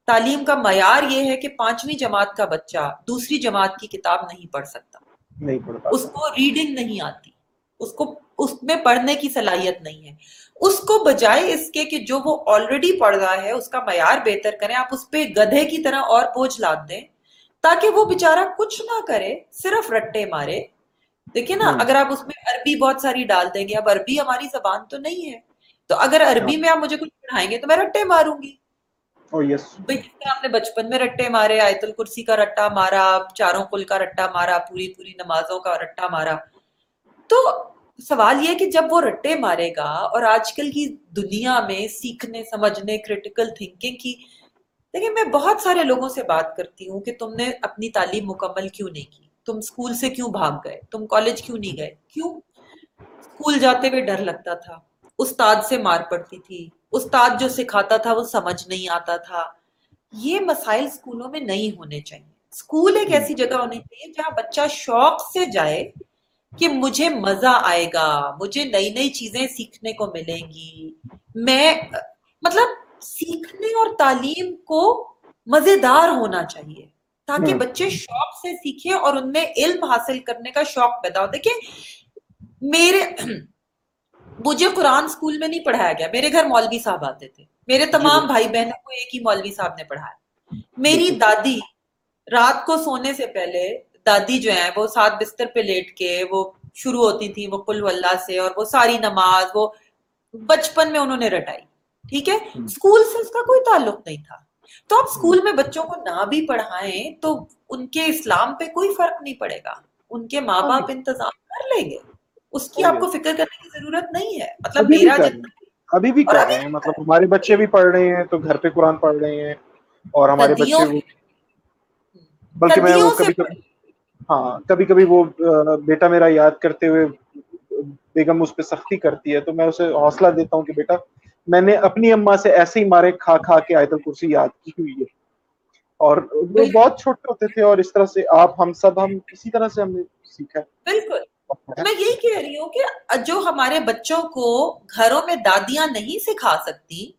تعلیم کا معیار یہ ہے کہ پانچویں جماعت کا بچہ دوسری جماعت کی کتاب نہیں پڑھ سکتا۔ نہیں پڑھتا اس کو ریڈنگ نہیں آتی۔ اس کو اس میں پڑھنے کی صلاحیت نہیں ہے۔ اس کو بجائے اس کے کہ جو وہ آلریڈی پڑھ رہا ہے اس کا معیار بہتر کریں۔ آپ اس پہ گدھے کی طرح اور بوجھ لاد دیں تاکہ وہ بےچارا کچھ نہ کرے صرف رٹے مارے۔ دیکھیں نا اگر آپ اس میں عربی بہت ساری ڈال دیں گے اب عربی ہماری زبان تو نہیں ہے۔ تو اگر عربی میں آپ مجھے کچھ پڑھائیں گے تو میں رٹے ماروں گی۔ آپ نے بچپن میں رٹے مارے آیت الکرسی کا رٹا مارا چاروں کل کا رٹا مارا پوری پوری نمازوں کا رٹا مارا۔ تو سوال یہ کہ جب وہ رٹے مارے گا اور آج کل کی دنیا میں سیکھنے سمجھنے کریٹیکل تھنکنگ کی دیکھیں میں بہت سارے لوگوں سے بات کرتی ہوں کہ تم نے اپنی تعلیم مکمل کیوں نہیں کی؟ تم اسکول سے کیوں بھاگ گئے؟ تم کالج کیوں نہیں گئے؟ کیوں؟ اسکول جاتے ہوئے ڈر لگتا تھا۔ استاد سے مار پڑتی تھی۔ استاد جو سکھاتا تھا وہ سمجھ نہیں آتا تھا۔ یہ مسائل اسکولوں میں نہیں ہونے چاہیے۔ اسکول ایک ایسی جگہ ہونی چاہیے جہاں بچہ شوق سے جائے کہ مجھے مزہ آئے گا، مجھے نئی نئی چیزیں سیکھنے کو ملیں گی۔ میں مطلب سیکھنے اور تعلیم کو مزیدار ہونا چاہیے۔ تاکہ بچے شوق سے سیکھیں اور ان میں علم حاصل کرنے کا شوق پیدا ہو۔ دیکھیں میرے *clears throat* مجھے قرآن اسکول میں نہیں پڑھایا گیا۔ میرے گھر مولوی صاحب آتے تھے۔ میرے تمام بھائی بہنوں کو ایک ہی مولوی صاحب نے پڑھایا۔ میری دادی رات کو سونے سے پہلے دادی جو ہیں وہ سات بستر پہ لیٹ کے وہ شروع ہوتی تھی وہ کل اللہ سے اور وہ ساری نماز وہ بچپن میں انہوں نے رٹائی۔ ٹھیک ہے؟ اسکول سے اس کا کوئی تعلق نہیں تھا۔ تو آپ اسکول میں بچوں کو نہ بھی پڑھائیں تو ان کے اسلام پہ کوئی فرق نہیں پڑے گا۔ ان کے ماں باپ انتظام کر لیں گے۔ اس کی آپ کو فکر کرنے کی ضرورت نہیں ہے۔ مطلب میرا ابھی بھی کر رہے ہیں۔ مطلب ہمارے بچے بھی پڑھ رہے ہیں تو گھر پہ قرآن پڑھ رہے ہیں اور ہمارے بچے بلکہ میں وہ کبھی کبھی ہاں کبھی کبھی وہ بیٹا میرا یاد کرتے ہوئے بیگم اس پہ سختی کرتی ہے تو میں اسے حوصلہ دیتا ہوں کہ بیٹا میں نے اپنی اما سے ایسے ہی مارے کھا کھا کے آیت الکرسی یاد کی ہوئی ہے۔ اور وہ بہت چھوٹے ہوتے تھے اور اس طرح سے آپ ہم سب ہم کسی طرح سے ہم نے سیکھا۔ بالکل۔ میں یہی کہہ رہی ہوں کہ جو ہمارے بچوں کو گھروں میں دادیاں نہیں سکھا سکتی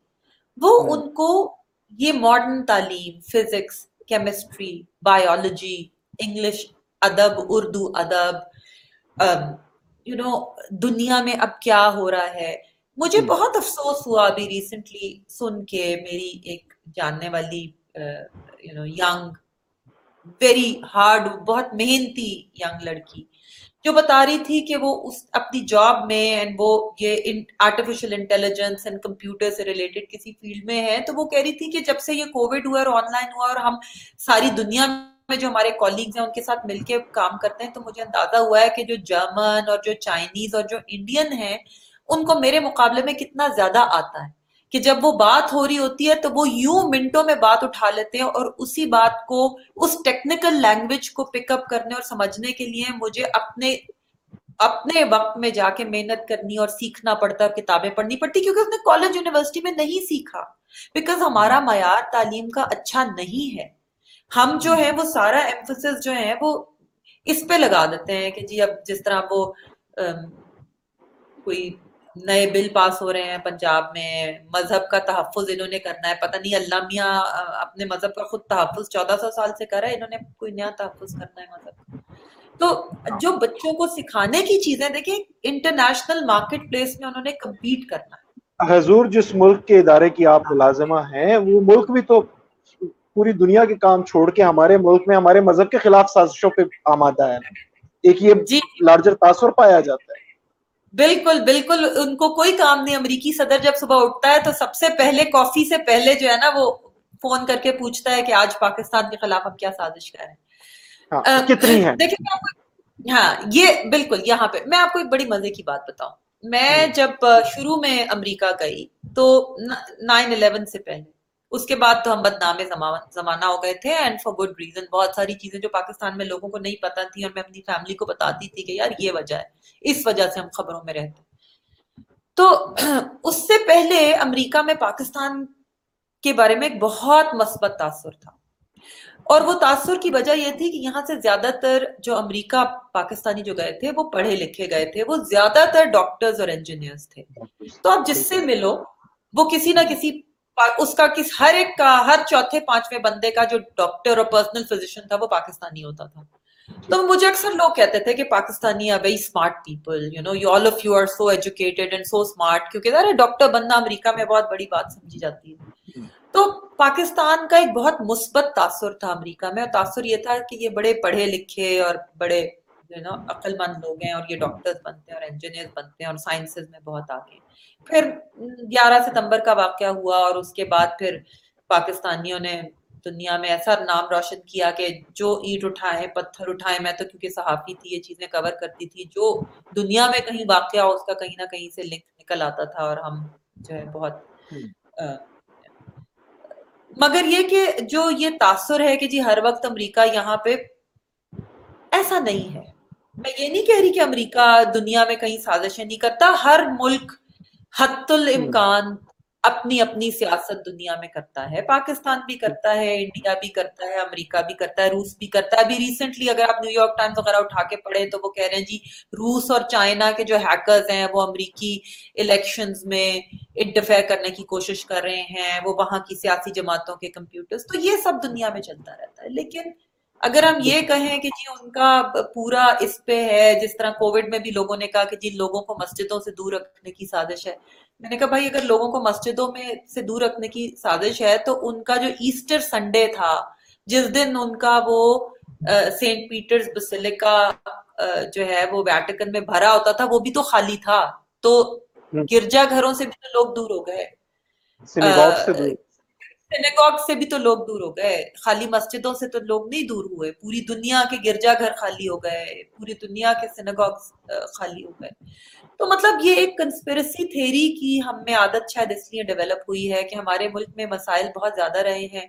وہ ان کو یہ ماڈرن تعلیم فزکس کیمسٹری بایولوجی انگلش ادب اردو ادب یو نو دنیا میں اب کیا ہو رہا ہے؟ مجھے بہت افسوس ہوا ابھی ریسنٹلی سن کے میری ایک جاننے والی you know young very hard بہت محنتی ینگ لڑکی جو بتا رہی تھی کہ وہ اس اپنی جاب میں اینڈ وہ یہ آرٹیفیشل انٹیلیجنس اینڈ کمپیوٹر سے ریلیٹڈ کسی فیلڈ میں ہے تو وہ کہہ رہی تھی کہ جب سے یہ کووڈ ہوا اور آن لائن ہوا اور ہم ساری دنیا میں جو ہمارے کالیگز ہیں ان کے ساتھ مل کے کام کرتے ہیں تو مجھے اندازہ ہوا ہے کہ جو جرمن اور جو چائنیز اور جو انڈین ہیں ان کو میرے مقابلے میں کتنا زیادہ آتا ہے کہ جب وہ بات ہو رہی ہوتی ہے تو وہ یوں منٹوں میں بات اٹھا لیتے ہیں اور اسی بات کو، اس ٹیکنیکل لینگویج کو پک اپ کرنے اور سمجھنے کے لیے مجھے اپنے اپنے وقت میں جا کے محنت کرنی اور سیکھنا پڑتا اور کتابیں پڑھنی پڑتی کیونکہ اس نے کالج یونیورسٹی میں نہیں سیکھا۔ بیکاز ہمارا معیار تعلیم کا اچھا نہیں ہے۔ ہم جو ہے وہ سارا ایمفسس جو ہے وہ اس پہ لگا دیتے ہیں کہ جی اب جس طرح وہ کوئی نئے بل پاس ہو رہے ہیں پنجاب میں مذہب کا تحفظ انہوں نے کرنا ہے۔ پتہ نہیں اللہ میاں اپنے مذہب کا خود تحفظ چودہ سو سال سے کرا ہے انہوں نے کوئی نیا تحفظ کرنا ہے مذہب کا۔ تو جو بچوں کو سکھانے کی چیزیں دیکھیں انٹرنیشنل مارکیٹ پلیس میں انہوں نے کمپیٹ کرنا ہے۔ حضور جس ملک کے ادارے کی آپ ملازمہ ہیں وہ ملک بھی تو پوری دنیا کے کام چھوڑ کے ہمارے ملک میں ہمارے مذہب کے خلاف سازشوں پہ آمادہ ہے۔ ایک یہ جی۔ لارجر تاثر پایا جاتا ہے۔ بالکل بالکل ان کو کوئی کام نہیں امریکی صدر جب صبح اٹھتا ہے تو سب سے پہلے کافی سے پہلے جو ہے نا وہ فون کر کے پوچھتا ہے کہ آج پاکستان کے خلاف ہم کیا سازش کر رہے ہیں۔ کتنی ہے۔ دیکھیں ہاں یہ بالکل یہاں پہ میں آپ کو ایک بڑی مزے کی بات بتاؤں۔ میں جب شروع میں امریکہ گئی تو نائن الیون سے پہلے اس کے بعد تو ہم بدنام زمانہ ہو گئے تھے اینڈ فار گڈ ریزن بہت ساری چیزیں جو پاکستان میں لوگوں کو نہیں پتا تھی اور میں اپنی فیملی کو بتاتی تھی کہ یار یہ وجہ ہے اس وجہ سے ہم خبروں میں رہتے تو *clears throat* اس سے پہلے امریکہ میں پاکستان کے بارے میں ایک بہت مثبت تاثر تھا۔ اور وہ تاثر کی وجہ یہ تھی کہ یہاں سے زیادہ تر جو امریکہ پاکستانی جو گئے تھے وہ پڑھے لکھے گئے تھے وہ زیادہ تر ڈاکٹرز اور انجینئرز تھے۔ تو آپ جس سے ملو وہ کسی نہ کسی اس کا کس ہر ایک کا ہر چوتھے پانچویں بندے کا جو ڈاکٹر اور پرسنل فزیشن تھا وہ پاکستانی ہوتا تھا۔ تو مجھے اکثر لوگ کہتے تھے کہ Pakistani are very smart people you know you all of you are so educated and so smart کیونکہ ڈاکٹر بننا امریکہ میں بہت بڑی بات سمجھی جاتی ہے۔ تو پاکستان کا ایک بہت مثبت تاثر تھا امریکہ میں اور تاثر یہ تھا کہ یہ بڑے پڑھے لکھے اور بڑے یو نو عقل مند لوگ ہیں اور یہ ڈاکٹر بنتے ہیں اور انجینئر بنتے ہیں اور سائنسز میں بہت آگے پھر گیارہ ستمبر کا واقعہ ہوا اور اس کے بعد پھر پاکستانیوں نے دنیا میں ایسا نام روشن کیا کہ جو اینٹ اٹھائے پتھر اٹھائے میں تو کیونکہ صحافی تھی یہ چیزیں کور کرتی تھی جو دنیا میں کہیں واقعہ اس کا کہیں نہ کہیں سے لنک نکل آتا تھا اور ہم جو ہے بہت مگر یہ کہ جو یہ تاثر ہے کہ جی ہر وقت امریکہ یہاں پہ ایسا نہیں ہے۔ میں یہ نہیں کہہ رہی کہ امریکہ دنیا میں کہیں سازشیں نہیں کرتا، ہر ملک حت الامکان اپنی اپنی سیاست دنیا میں کرتا ہے۔ پاکستان بھی کرتا ہے، انڈیا بھی کرتا ہے، امریکہ بھی کرتا ہے، روس بھی کرتا ہے۔ ابھی ریسنٹلی اگر آپ نیو یارک ٹائمز وغیرہ اٹھا کے پڑھے تو وہ کہہ رہے ہیں جی روس اور چائنا کے جو ہیکرز ہیں، وہ امریکی الیکشنز میں انٹرفیئر کرنے کی کوشش کر رہے ہیں۔ وہ وہاں کی سیاسی جماعتوں کے کمپیوٹرز تو یہ سب دنیا میں چلتا رہتا ہے۔ لیکن اگر ہم یہ کہیں کہ جی ان کا پورا اس پہ ہے جس طرح کووڈ میں بھی لوگوں نے کہا کہ جن لوگوں کو مسجدوں سے دور رکھنے کی سازش ہے۔ میں نے کہا بھائی اگر لوگوں کو مسجدوں میں سے دور رکھنے کی سازش ہے تو ان کا جو ایسٹر سنڈے تھا جس دن ان کا وہ سینٹ پیٹرز بسلکا جو ہے وہ ویٹیکن میں بھرا ہوتا تھا وہ بھی تو خالی تھا۔ تو گرجا گھروں سے بھی تو لوگ دور ہو گئے۔ سینیگوگ سے بھی تو لوگ دور ہو گئے۔ خالی مسجدوں سے تو لوگ نہیں دور ہوئے۔ پوری دنیا کے گرجا گھر خالی ہو گئے۔ پوری دنیا کے سینیگوگ خالی ہو گئے۔ تو مطلب یہ ایک کنسپیرسی تھیری کی ہم میں عادت شاید اس لیے ڈیولپ ہوئی ہے کہ ہمارے ملک میں مسائل بہت زیادہ رہے ہیں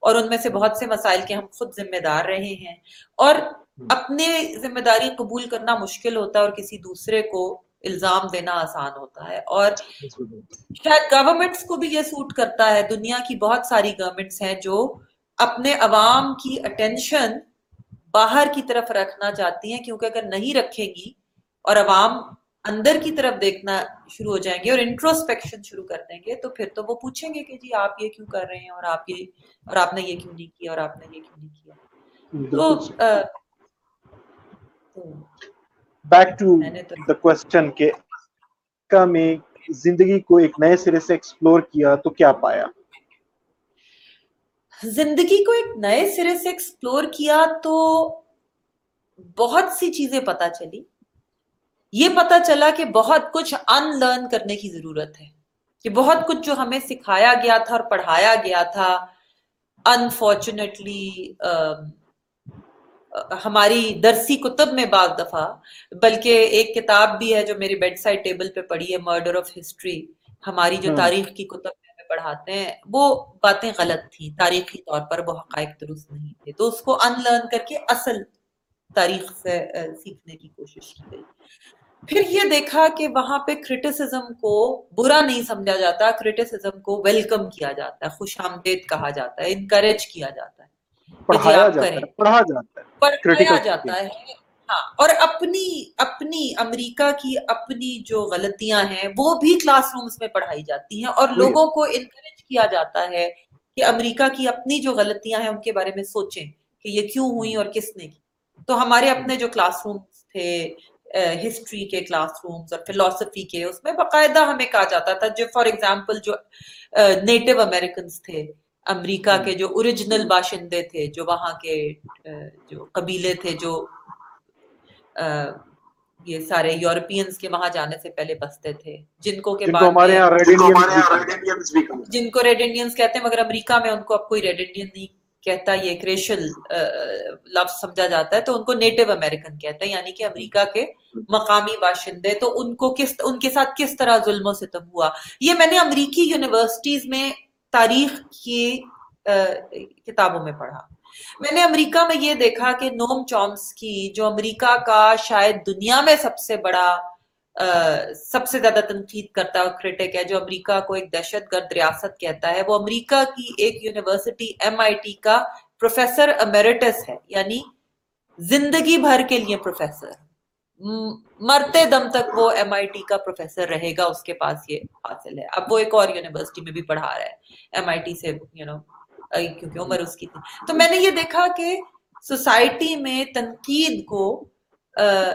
اور ان میں سے بہت سے مسائل کے ہم خود ذمہ دار رہے ہیں۔ اور اپنے ذمہ داری قبول کرنا مشکل ہوتا ہے اور کسی دوسرے کو الزام دینا آسان ہوتا ہے اور شاید گورنمنٹس کو بھی یہ سوٹ کرتا ہے دنیا کی بہت ساری گورنمنٹس ہیں جو اپنے عوام کی اٹینشن باہر کی طرف رکھنا چاہتی ہیں کیونکہ اگر نہیں رکھے گی اور عوام اندر کی طرف دیکھنا شروع ہو جائیں گے اور انٹروسپیکشن شروع کر دیں گے تو پھر تو وہ پوچھیں گے کہ جی آپ یہ کیوں کر رہے ہیں اور آپ یہ اور آپ نے یہ کیوں نہیں کیا اور آپ نے یہ کیوں نہیں کیا؟ تو بیک ٹو دا کوشچن کہ میں زندگی کو ایک نئے سرے سے ایکسپلور کیا تو کیا پایا؟ زندگی کو ایک نئے سرے سے ایکسپلور کیا تو بہت سی چیزیں پتا چلی۔ یہ پتا چلا کہ بہت کچھ ان لرن کرنے کی ضرورت ہے۔ کہ بہت کچھ جو ہمیں سکھایا گیا تھا اور پڑھایا گیا تھا انفارچونیٹلی ہماری درسی کتب میں بعض دفعہ بلکہ ایک کتاب بھی ہے جو میری بیڈ سائڈ ٹیبل پہ پڑھی ہے مرڈر آف ہسٹری ہماری جو تاریخ کی کتب میں پڑھاتے ہیں وہ باتیں غلط تھیں تاریخی طور پر وہ حقائق درست نہیں تھے۔ تو اس کو ان لرن کر کے اصل تاریخ سے سیکھنے کی کوشش کی گئی۔ پھر یہ دیکھا کہ وہاں پہ کرٹیسزم کو برا نہیں سمجھا جاتا کرٹیسزم کو ویلکم کیا جاتا ہے خوش آمدید کہا جاتا ہے انکریج کیا جاتا ہے۔ پڑھایا جاتا ہے پڑھا جاتا ہے پڑھایا جاتا ہے۔ ہاں اور اپنی اپنی امریکہ کی اپنی جو غلطیاں ہیں وہ بھی کلاس رومز میں پڑھائی جاتی ہیں اور لوگوں کو انکریج کیا جاتا ہے کہ امریکہ کی اپنی جو غلطیاں ہیں ان کے بارے میں سوچیں کہ یہ کیوں ہوئی اور کس نے کی۔ تو ہمارے اپنے جو کلاس رومز تھے ہسٹری کے کلاس رومز اور فلسفی کے اس میں باقاعدہ ہمیں کہا جاتا تھا جو فار ایگزامپل جو نیٹو امریکنز تھے۔ امریکہ کے جو اوریجنل باشندے تھے جو وہاں کے جو قبیلے تھے جو یہ سارے یورپینز کے وہاں جانے سے پہلے بستے تھے جن کو کے بعد جن کو ریڈ انڈینز کہتے ہیں۔ مگر امریکہ میں ان کو اب کوئی ریڈ انڈین نہیں کہتا یہ ایک ریشل لفظ سمجھا جاتا ہے تو ان کو نیٹو امریکن کہتا ہے یعنی کہ امریکہ کے مقامی باشندے تو ان کو کس ان کے ساتھ کس طرح ظلم و ستم ہوا؟ یہ میں نے امریکی یونیورسٹیز میں تاریخ کی کتابوں میں پڑھا۔ میں نے امریکہ میں یہ دیکھا کہ نوم چومس کی جو امریکہ کا شاید دنیا میں سب سے بڑا سب سے زیادہ تنقید کرتا ہے کرٹک ہے، جو امریکہ کو ایک دہشت گرد ریاست کہتا ہے، وہ امریکہ کی ایک یونیورسٹی ایم آئی ٹی کا پروفیسر امیرٹس ہے یعنی زندگی بھر کے لیے پروفیسر۔ مرتے دم تک وہ ایم آئی ٹی کا پروفیسر رہے گا، اس کے پاس یہ حاصل ہے۔ اب وہ ایک اور یونیورسٹی میں بھی پڑھا رہا ہے۔ ایم آئی ٹی سے یو نو کیونکہ عمر اس کی تھی۔ تو میں نے یہ دیکھا کہ سوسائٹی میں تنقید کو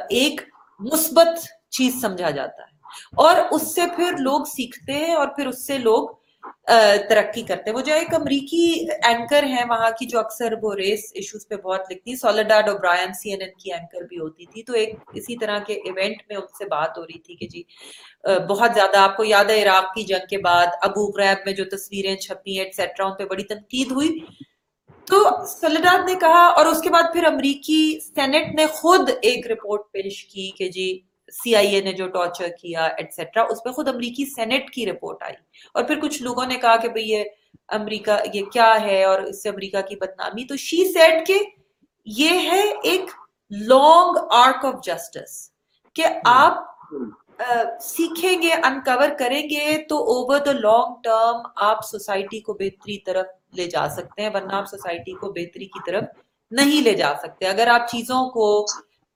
ایک مثبت چیز سمجھا جاتا ہے۔ اور اس سے پھر لوگ سیکھتے ہیں اور پھر اس سے لوگ ترقی کرتے ہیں۔ وہ جو ایک امریکی اینکر ہیں، وہاں کی جو اکثر وہ ریس ایشوز پہ بہت لکھتی سولیڈاڈ اور برائن سی این این کی اینکر بھی ہوتی تھی۔ تو ایک اسی طرح کے ایونٹ میں ان سے بات ہو رہی تھی کہ جی بہت زیادہ آپ کو یاد ہے عراق کی جنگ کے بعد ابو غریب میں جو تصویریں چھپی ایٹسٹرا ان پہ بڑی تنقید ہوئی۔ تو سولیڈاڈ نے کہا اور اس کے بعد پھر امریکی سینٹ نے خود ایک رپورٹ پیش کی کہ جی سی آئی اے نے جو ٹارچر کیا ایٹسٹرا اس پہ خود امریکی سینٹ کی رپورٹ آئی۔ اور پھر کچھ لوگوں نے کہا کہ بھئی یہ امریکہ، یہ کیا ہے اور اس سے امریکہ کی بدنامی۔ تو شی سیٹ کہ یہ ہے ایک لانگ آرک آف جسٹس کہ آپ سیکھیں گے انکور کریں گے تو اوور دا لانگ ٹرم آپ سوسائٹی کو بہتری طرف لے جا سکتے ہیں، ورنہ آپ سوسائٹی کو بہتری کی طرف نہیں لے جا سکتے۔ اگر آپ چیزوں کو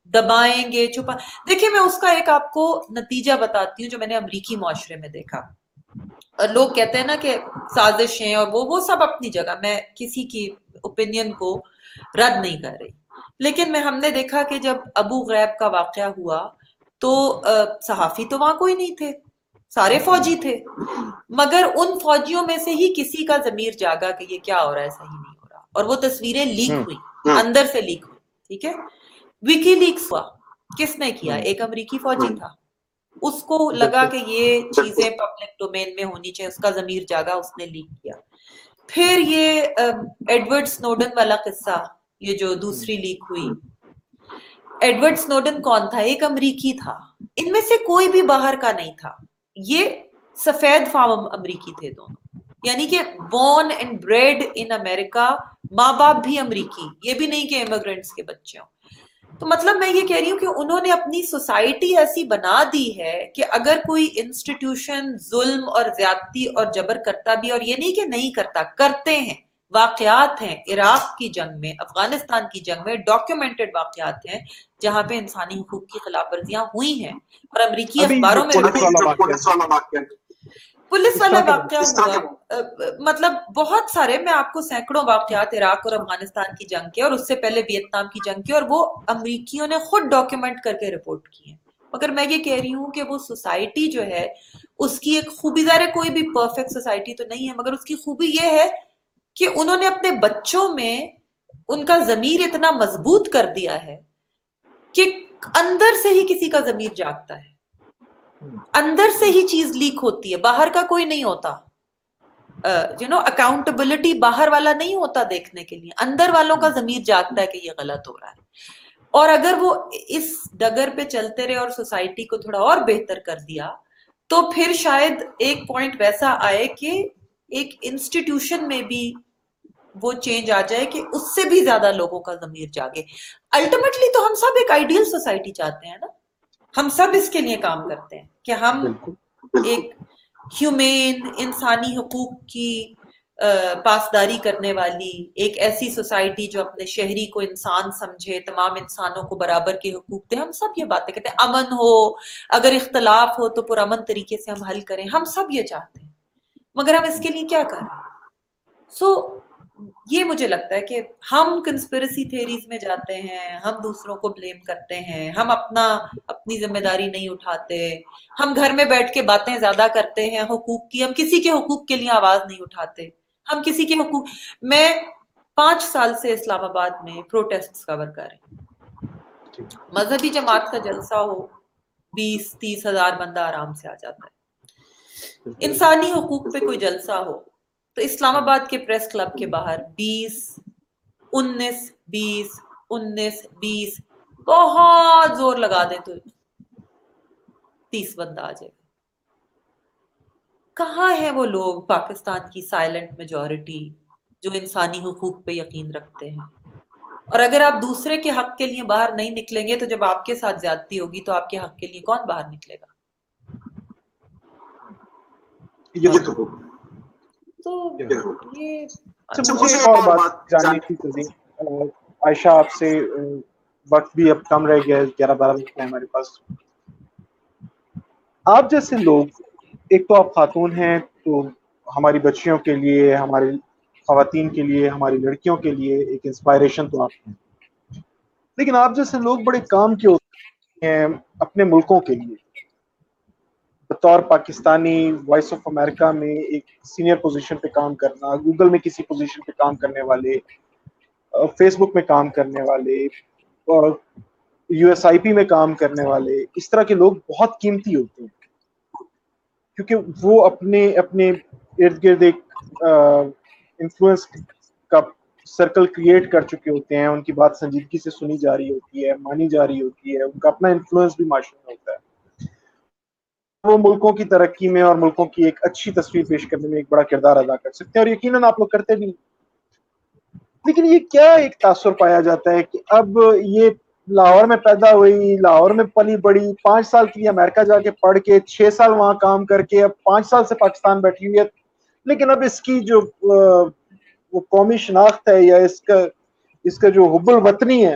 دبائیں گے چھپا دیکھیں میں اس کا ایک آپ کو نتیجہ بتاتی ہوں جو میں نے امریکی معاشرے میں دیکھا۔ اور لوگ کہتے ہیں نا کہ سازشیں اور وہ وہ سب اپنی جگہ میں کسی کی اوپینین کو رد نہیں کر رہی۔ لیکن میں ہم نے دیکھا کہ جب ابو غیب کا واقعہ ہوا تو صحافی تو وہاں کوئی نہیں تھے سارے فوجی تھے۔ مگر ان فوجیوں میں سے ہی کسی کا ضمیر جاگا کہ یہ کیا ہو رہا ہے صحیح نہیں ہو رہا۔ اور وہ تصویریں لیک ہوئی اندر سے لیک ہوئی ٹھیک ہے؟ وکی لیکس ہوا کس نے کیا ایک امریکی فوجی تھا اس کو لگا کہ یہ چیزیں پبلک ڈومین میں ہونی چاہیے اس کا ضمیر جاگا اس نے لیک کیا پھر یہ ایڈورڈ سنوڈن والا قصہ یہ جو دوسری لیک ہوئی ایڈورڈ سنوڈن کون تھا ایک امریکی تھا ان میں سے کوئی بھی باہر کا نہیں تھا یہ سفید فارم امریکی تھے دونوں یعنی کہ born and bred in America ماں باپ بھی امریکی یہ بھی نہیں کہ امیگرینٹس کے بچے ہوں تو مطلب میں یہ کہہ رہی ہوں کہ انہوں نے اپنی سوسائٹی ایسی بنا دی ہے کہ اگر کوئی انسٹیٹیوشن ظلم اور زیادتی اور جبر کرتا بھی اور یہ نہیں کہ نہیں کرتا کرتے ہیں واقعات ہیں۔ عراق کی جنگ میں افغانستان کی جنگ میں ڈاکیومنٹڈ واقعات ہیں جہاں پہ انسانی حقوق کی خلاف ورزیاں ہوئی ہیں اور امریکی اخباروں میں پولیس والا واقعہ ہوا۔ مطلب بہت سارے میں آپ کو سینکڑوں واقعات عراق اور افغانستان کی جنگ کے اور اس سے پہلے ویتنام کی جنگ کے اور وہ امریکیوں نے خود ڈاکیومنٹ کر کے رپورٹ کی ہیں۔ مگر میں یہ کہہ رہی ہوں کہ وہ سوسائٹی جو ہے اس کی ایک خوبی ظاہر کوئی بھی پرفیکٹ سوسائٹی تو نہیں ہے مگر اس کی خوبی یہ ہے کہ انہوں نے اپنے بچوں میں ان کا ضمیر اتنا مضبوط کر دیا ہے کہ اندر سے ہی کسی کا ضمیر جاگتا ہے۔ اندر سے ہی چیز لیک ہوتی ہے، باہر کا کوئی نہیں ہوتا۔ یو نو اکاؤنٹبلٹی باہر والا نہیں ہوتا دیکھنے کے لیے۔ اندر والوں کا ضمیر جاگتا ہے کہ یہ غلط ہو رہا ہے۔ اور اگر وہ اس ڈگر پہ چلتے رہے اور سوسائٹی کو تھوڑا اور بہتر کر دیا، تو پھر شاید ایک پوائنٹ ویسا آئے کہ ایک انسٹیٹیوشن میں بھی وہ چینج آ جائے کہ اس سے بھی زیادہ لوگوں کا ضمیر جاگے۔ الٹیمیٹلی تو ہم سب ایک آئیڈیل سوسائٹی چاہتے ہیں نا۔ ہم سب اس کے لیے کام کرتے ہیں کہ ہم ایک ہیومین انسانی حقوق کی پاسداری کرنے والی ایک ایسی سوسائٹی جو اپنے شہری کو انسان سمجھے تمام انسانوں کو برابر کے حقوق دے ہم سب یہ باتیں کہتے ہیں۔ امن ہو اگر اختلاف ہو تو پرامن طریقے سے ہم حل کریں ہم سب یہ چاہتے ہیں۔ مگر ہم اس کے لیے کیا کریں سو یہ مجھے لگتا ہے کہ ہم کنسپریسی تھیریز میں جاتے ہیں ہم دوسروں کو بلیم کرتے ہیں ہم اپنا اپنی ذمہ داری نہیں اٹھاتے ہم گھر میں بیٹھ کے باتیں زیادہ کرتے ہیں حقوق کی ہم کسی کے حقوق کے لیے آواز نہیں اٹھاتے ہم کسی کے حقوق میں پانچ سال سے اسلام آباد میں پروٹیسٹ کور کر رہے مذہبی جماعت کا جلسہ ہو بیس تیس ہزار بندہ آرام سے آ جاتا ہے۔ انسانی حقوق پہ کوئی جلسہ ہو تو اسلام آباد کے پریس کلب کے باہر بیس، انیس بیس انیس، بیس، بہت زور لگا دیں تو تیس بندہ آ جائے کہاں ہے وہ لوگ پاکستان کی سائلنٹ میجورٹی جو انسانی حقوق پہ یقین رکھتے ہیں؟ اور اگر آپ دوسرے کے حق کے لیے باہر نہیں نکلیں گے تو جب آپ کے ساتھ زیادتی ہوگی تو آپ کے حق کے لیے کون باہر نکلے گا؟ یہ تو یہ اچھا ایک اور بات جاننی تھی تزین عائشہ آپ سے وقت بھی اب کم رہ گیا ہے گیارہ بارہ منٹ ہے ہمارے پاس۔ آپ جیسے لوگ ایک تو آپ خاتون ہیں تو ہماری بچیوں کے لیے ہماری خواتین کے لیے ہماری لڑکیوں کے لیے ایک انسپائریشن تو آپ ہیں۔ لیکن آپ جیسے لوگ بڑے کام کے ہوتے ہیں اپنے ملکوں کے لیے۔ بطور پاکستانی وائس آف امریکہ میں ایک سینئر پوزیشن پہ کام کرنا گوگل میں کسی پوزیشن پہ کام کرنے والے فیس بک میں کام کرنے والے اور یو ایس آئی پی میں کام کرنے والے، اس طرح کے لوگ بہت قیمتی ہوتے ہیں۔ کیونکہ وہ اپنے اپنے ارد گرد ایک انفلوئنس کا سرکل کریٹ کر چکے ہوتے ہیں۔ ان کی بات سنجیدگی سے سنی جا رہی ہوتی ہے، مانی جا رہی ہوتی ہے۔ ان کا اپنا انفلوئنس بھی معاشرے میں ہوتا ہے۔ وہ ملکوں کی ترقی میں اور ملکوں کی ایک اچھی تصویر پیش کرنے میں ایک بڑا کردار ادا کر سکتے ہیں اور یقیناً آپ لوگ کرتے بھی لیکن یہ کیا ایک تاثر پایا جاتا ہے کہ اب یہ لاہور میں پیدا ہوئی لاہور میں پلی بڑی پانچ سال کے لیے امریکہ جا کے پڑھ کے چھ سال وہاں کام کر کے اب پانچ سال سے پاکستان بیٹھی ہوئی ہے۔ لیکن اب اس کی جو وہ قومی شناخت ہے یا اس کا اس کا جو حب الوطنی ہے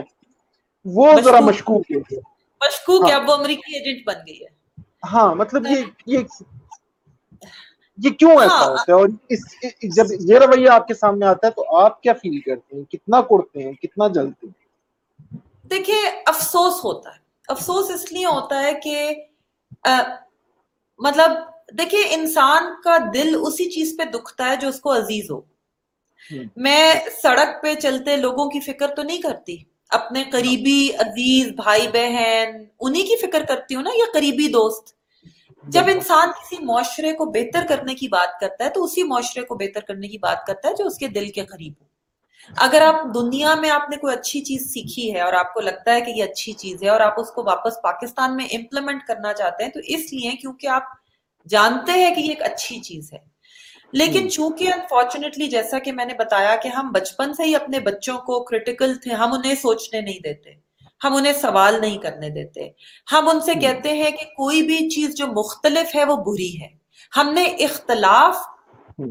وہ ذرا مشکوک ہے۔ مشکوک ہے اب وہ امریکی ایجنٹ بن گئی ہے۔ ہاں مطلب یہ یہ یہ کیوں ایسا ہوتا ہے؟ اور اس جب یہ رویہ آپ کے سامنے آتا ہے تو آپ کیا فیل کرتے ہیں؟ کتنا کڑتے ہیں؟ کتنا جلتے ہیں؟ دیکھیں افسوس ہوتا ہے۔ افسوس اس لیے ہوتا ہے کہ مطلب دیکھیں انسان کا دل اسی چیز پہ دکھتا ہے جو اس کو عزیز ہو۔ میں سڑک پہ چلتے لوگوں کی فکر تو نہیں کرتی۔ اپنے قریبی عزیز بھائی بہن انہی کی فکر کرتی ہوں نا یا قریبی دوست؟ جب انسان کسی معاشرے کو بہتر کرنے کی بات کرتا ہے تو اسی معاشرے کو بہتر کرنے کی بات کرتا ہے جو اس کے دل کے قریب ہو۔ اگر آپ دنیا میں آپ نے کوئی اچھی چیز سیکھی ہے اور آپ کو لگتا ہے کہ یہ اچھی چیز ہے اور آپ اس کو واپس پاکستان میں امپلیمنٹ کرنا چاہتے ہیں تو اس لیے کیونکہ آپ جانتے ہیں کہ یہ ایک اچھی چیز ہے۔ لیکن چونکہ انفارچونیٹلی جیسا کہ میں نے بتایا کہ ہم بچپن سے ہی اپنے بچوں کو کرٹیکل تھے ہم انہیں سوچنے نہیں دیتے۔ ہم انہیں سوال نہیں کرنے دیتے۔ ہم ان سے کہتے ہیں کہ کوئی بھی چیز جو مختلف ہے وہ بری ہے۔ ہم نے اختلاف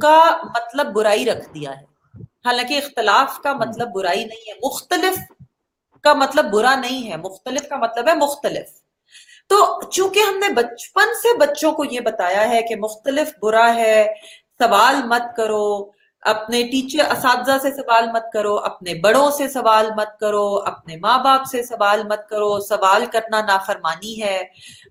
کا مطلب برائی رکھ دیا ہے۔ حالانکہ اختلاف کا مطلب برائی نہیں ہے۔ مختلف کا مطلب برا نہیں ہے۔ مختلف کا مطلب ہے مختلف۔ تو چونکہ ہم نے بچپن سے بچوں کو یہ بتایا ہے کہ مختلف برا ہے سوال مت کرو۔ اپنے ٹیچر اساتذہ سے سوال مت کرو، اپنے بڑوں سے سوال مت کرو، اپنے ماں باپ سے سوال مت کرو، سوال کرنا نافرمانی ہے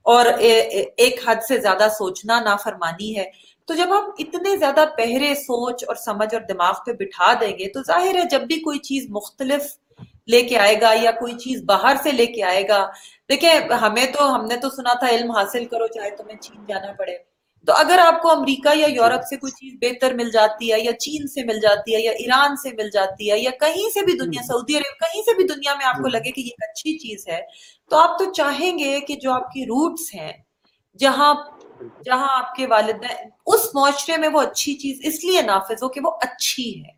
اور ایک حد سے زیادہ سوچنا نافرمانی ہے۔ تو جب ہم اتنے زیادہ پہرے سوچ اور سمجھ اور دماغ پہ بٹھا دیں گے تو ظاہر ہے جب بھی کوئی چیز مختلف لے کے آئے گا یا کوئی چیز باہر سے لے کے آئے گا، دیکھیں ہمیں تو، ہم نے تو سنا تھا علم حاصل کرو چاہے تمہیں چین جانا پڑے۔ تو اگر آپ کو امریکہ یا یورپ سے کوئی چیز بہتر مل جاتی ہے یا چین سے مل جاتی ہے یا ایران سے مل جاتی ہے یا کہیں سے بھی دنیا سعودی عرب کہیں سے بھی دنیا میں آپ کو لگے کہ یہ اچھی چیز ہے تو آپ تو چاہیں گے کہ جو آپ کی روٹس ہیں جہاں جہاں آپ کے والدین اس معاشرے میں وہ اچھی چیز اس لیے نافذ ہو کہ وہ اچھی ہے۔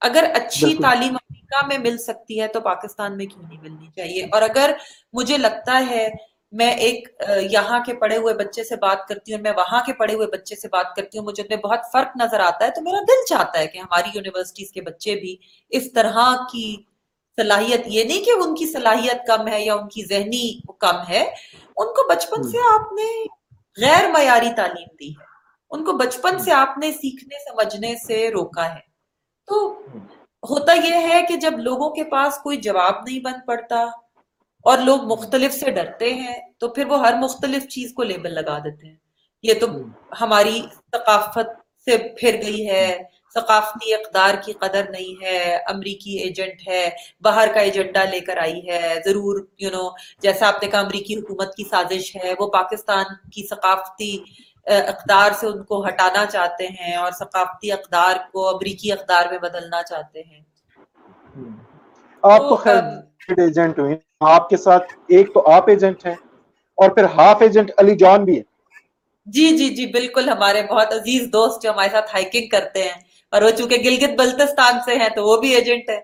اگر اچھی تعلیم امریکہ میں مل سکتی ہے تو پاکستان میں کیوں نہیں ملنی چاہیے؟ اور اگر مجھے لگتا ہے میں ایک یہاں کے پڑھے ہوئے بچے سے بات کرتی ہوں میں وہاں کے پڑھے ہوئے بچے سے بات کرتی ہوں، مجھے بہت فرق نظر آتا ہے تو میرا دل چاہتا ہے کہ ہماری یونیورسٹیز کے بچے بھی اس طرح کی صلاحیت، یہ نہیں کہ ان کی صلاحیت کم ہے یا ان کی ذہنی کم ہے، ان کو بچپن سے آپ نے غیر معیاری تعلیم دی ہے، ان کو بچپن سے آپ نے سیکھنے، سمجھنے سے روکا ہے۔ تو ہوتا یہ ہے کہ جب لوگوں کے پاس کوئی جواب نہیں بن پڑتا اور لوگ مختلف سے ڈرتے ہیں تو پھر وہ ہر مختلف چیز کو لیبل لگا دیتے ہیں۔ یہ تو ہماری ثقافت سے پھر گئی ہے۔ ثقافتی اقدار کی قدر نہیں ہے۔ امریکی ایجنٹ ہے۔ باہر کا ایجنڈا لے کر آئی ہے۔ ضرور یو نو جیسا آپ نے کہا امریکی حکومت کی سازش ہے۔ وہ پاکستان کی ثقافتی اقدار سے ان کو ہٹانا چاہتے ہیں اور ثقافتی اقدار کو امریکی اقدار میں بدلنا چاہتے ہیں۔ آپ تو خیر ایجنٹ ہوئی۔ آپ کے ساتھ ایک تو آپ ایجنٹ ہیں اور پھر ہاف ایجنٹ علی جان بھی ہے جی جی جی بالکل ہمارے بہت عزیز دوست جو ہمارے ساتھ ہائکنگ کرتے ہیں اور وہ چونکہ گلگت بلتستان سے ہیں تو وہ بھی ایجنٹ ہے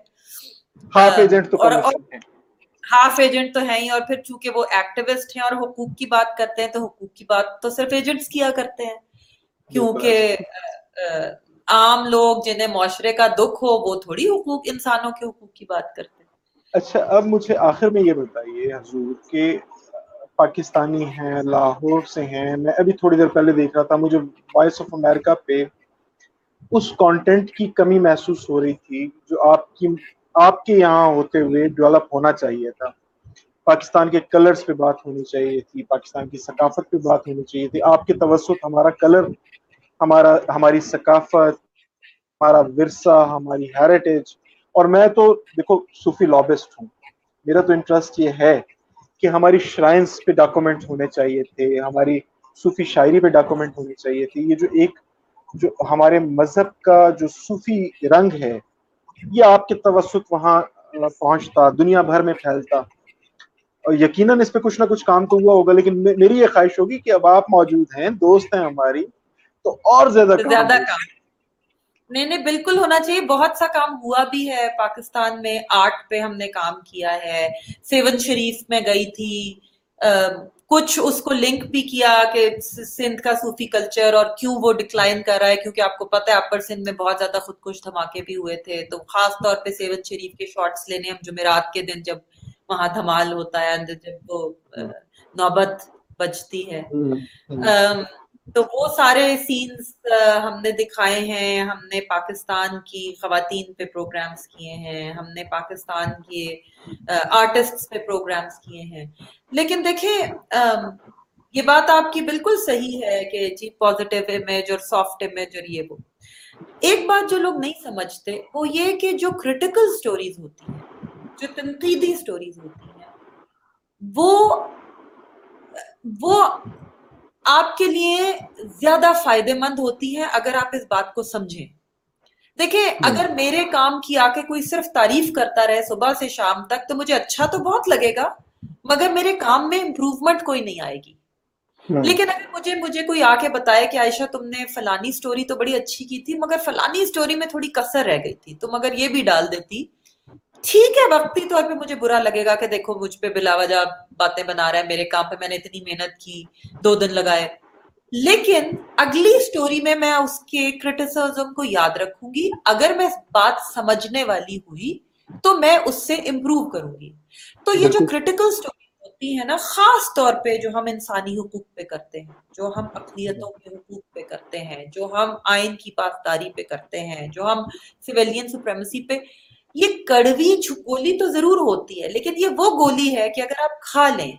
ہاف ایجنٹ تو ہاف ایجنٹ تو ہیں ہی اور پھر چونکہ وہ ایکٹیوسٹ ہیں اور حقوق کی بات کرتے ہیں تو حقوق کی بات تو صرف ایجنٹس کیا کرتے ہیں۔ کیونکہ عام لوگ جنہیں معاشرے کا دکھ ہو وہ تھوڑی حقوق انسانوں کے حقوق کی بات کرتے ہیں۔ اچھا اب مجھے آخر میں یہ بتائیے حضور کہ پاکستانی ہیں، لاہور سے ہیں، میں ابھی تھوڑی دیر پہلے دیکھ رہا تھا، مجھے وائس آف امریکہ پہ اس کانٹینٹ کی کمی محسوس ہو رہی تھی جو آپ کی، آپ کے یہاں ہوتے ہوئے ڈیولپ ہونا چاہیے تھا۔ پاکستان کے کلرز پہ بات ہونی چاہیے تھی، پاکستان کی ثقافت پہ بات ہونی چاہیے تھی۔ آپ کے توسط، ہمارا کلر ہمارا، ہماری ثقافت، ہمارا ورثہ، ہماری ہیریٹیج اور میں تو دیکھو صوفی لابسٹ ہوں۔ میرا تو انٹرسٹ یہ ہے کہ ہماری شرائنس پہ ڈاکومنٹ ہونے چاہیے تھے، ہماری صوفی شاعری پہ ڈاکومنٹ ہونی چاہیے تھی۔ یہ جو ایک جو ہمارے مذہب کا جو صوفی رنگ ہے، یہ آپ کے توسط وہاں پہنچتا، دنیا بھر میں پھیلتا۔ اور یقیناً اس پہ کچھ نہ کچھ کام تو ہوا ہوگا، لیکن میری یہ خواہش ہوگی کہ اب آپ موجود ہیں، دوست ہیں ہماری، تو اور زیادہ زیادہ کام۔ نہیں نہیں بالکل ہونا چاہیے۔ بہت سا کام ہوا بھی ہے۔ پاکستان میں آرٹ پہ ہم نے کام کیا ہے۔ سیون شریف میں گئی تھی۔ کچھ اس کو لنک بھی کیا کہ سندھ کا صوفی کلچر اور کیوں وہ ڈکلائن کر رہا ہے کیونکہ آپ کو پتہ ہے اپر سندھ میں بہت زیادہ خودکش دھماکے بھی ہوئے تھے۔ تو خاص طور پہ سیون شریف کے شارٹس لینے ہم جمعرات کے دن جب وہاں دھمال ہوتا ہے جب وہ نوبت بجتی ہے۔ تو وہ سارے سینز ہم نے دکھائے ہیں، ہم نے پاکستان کی خواتین پہ پروگرامز کیے ہیں، ہم نے پاکستان کے آرٹسٹ پہ پروگرامز کیے ہیں۔ لیکن دیکھیں یہ بات آپ کی بالکل صحیح ہے کہ جی پازیٹیو امیج اور سافٹ امیج اور یہ وہ۔ ایک بات جو لوگ نہیں سمجھتے، وہ یہ کہ جو کریٹیکل سٹوریز ہوتی ہیں، جو تنقیدی سٹوریز ہوتی ہیں، وہ وہ آپ کے لیے زیادہ فائدے مند ہوتی ہے اگر آپ اس بات کو سمجھیں۔ دیکھیں اگر میرے کام کی آ کے کوئی صرف تعریف کرتا رہے صبح سے شام تک تو مجھے اچھا تو بہت لگے گا مگر میرے کام میں امپروومنٹ کوئی نہیں آئے گی۔ لیکن اگر مجھے مجھے کوئی آ کے بتائے کہ عائشہ تم نے فلانی سٹوری تو بڑی اچھی کی تھی مگر فلانی سٹوری میں تھوڑی کسر رہ گئی تھی تم اگر یہ بھی ڈال دیتی ٹھیک ہے وقتی طور پہ مجھے برا لگے گا کہ دیکھو مجھ پہ بلا وجہ باتیں بنا رہا ہے میرے کام پہ میں نے اتنی محنت کی دو دن لگائے۔ لیکن اگلی سٹوری میں میں اس کے کرٹیسزم کو یاد رکھوں گی۔ اگر میں بات سمجھنے والی ہوئی تو میں اس سے امپروو کروں گی۔ تو یہ جو کرٹیکل سٹوری ہوتی ہے نا خاص طور پہ جو ہم انسانی حقوق پہ کرتے ہیں جو ہم اقلیتوں کے حقوق پہ کرتے ہیں جو ہم آئین کی پاسداری پہ کرتے ہیں جو ہم سویلین سپریمسی پہ یہ کڑوی گولی تو ضرور ہوتی ہے لیکن یہ وہ گولی ہے کہ اگر آپ کھا لیں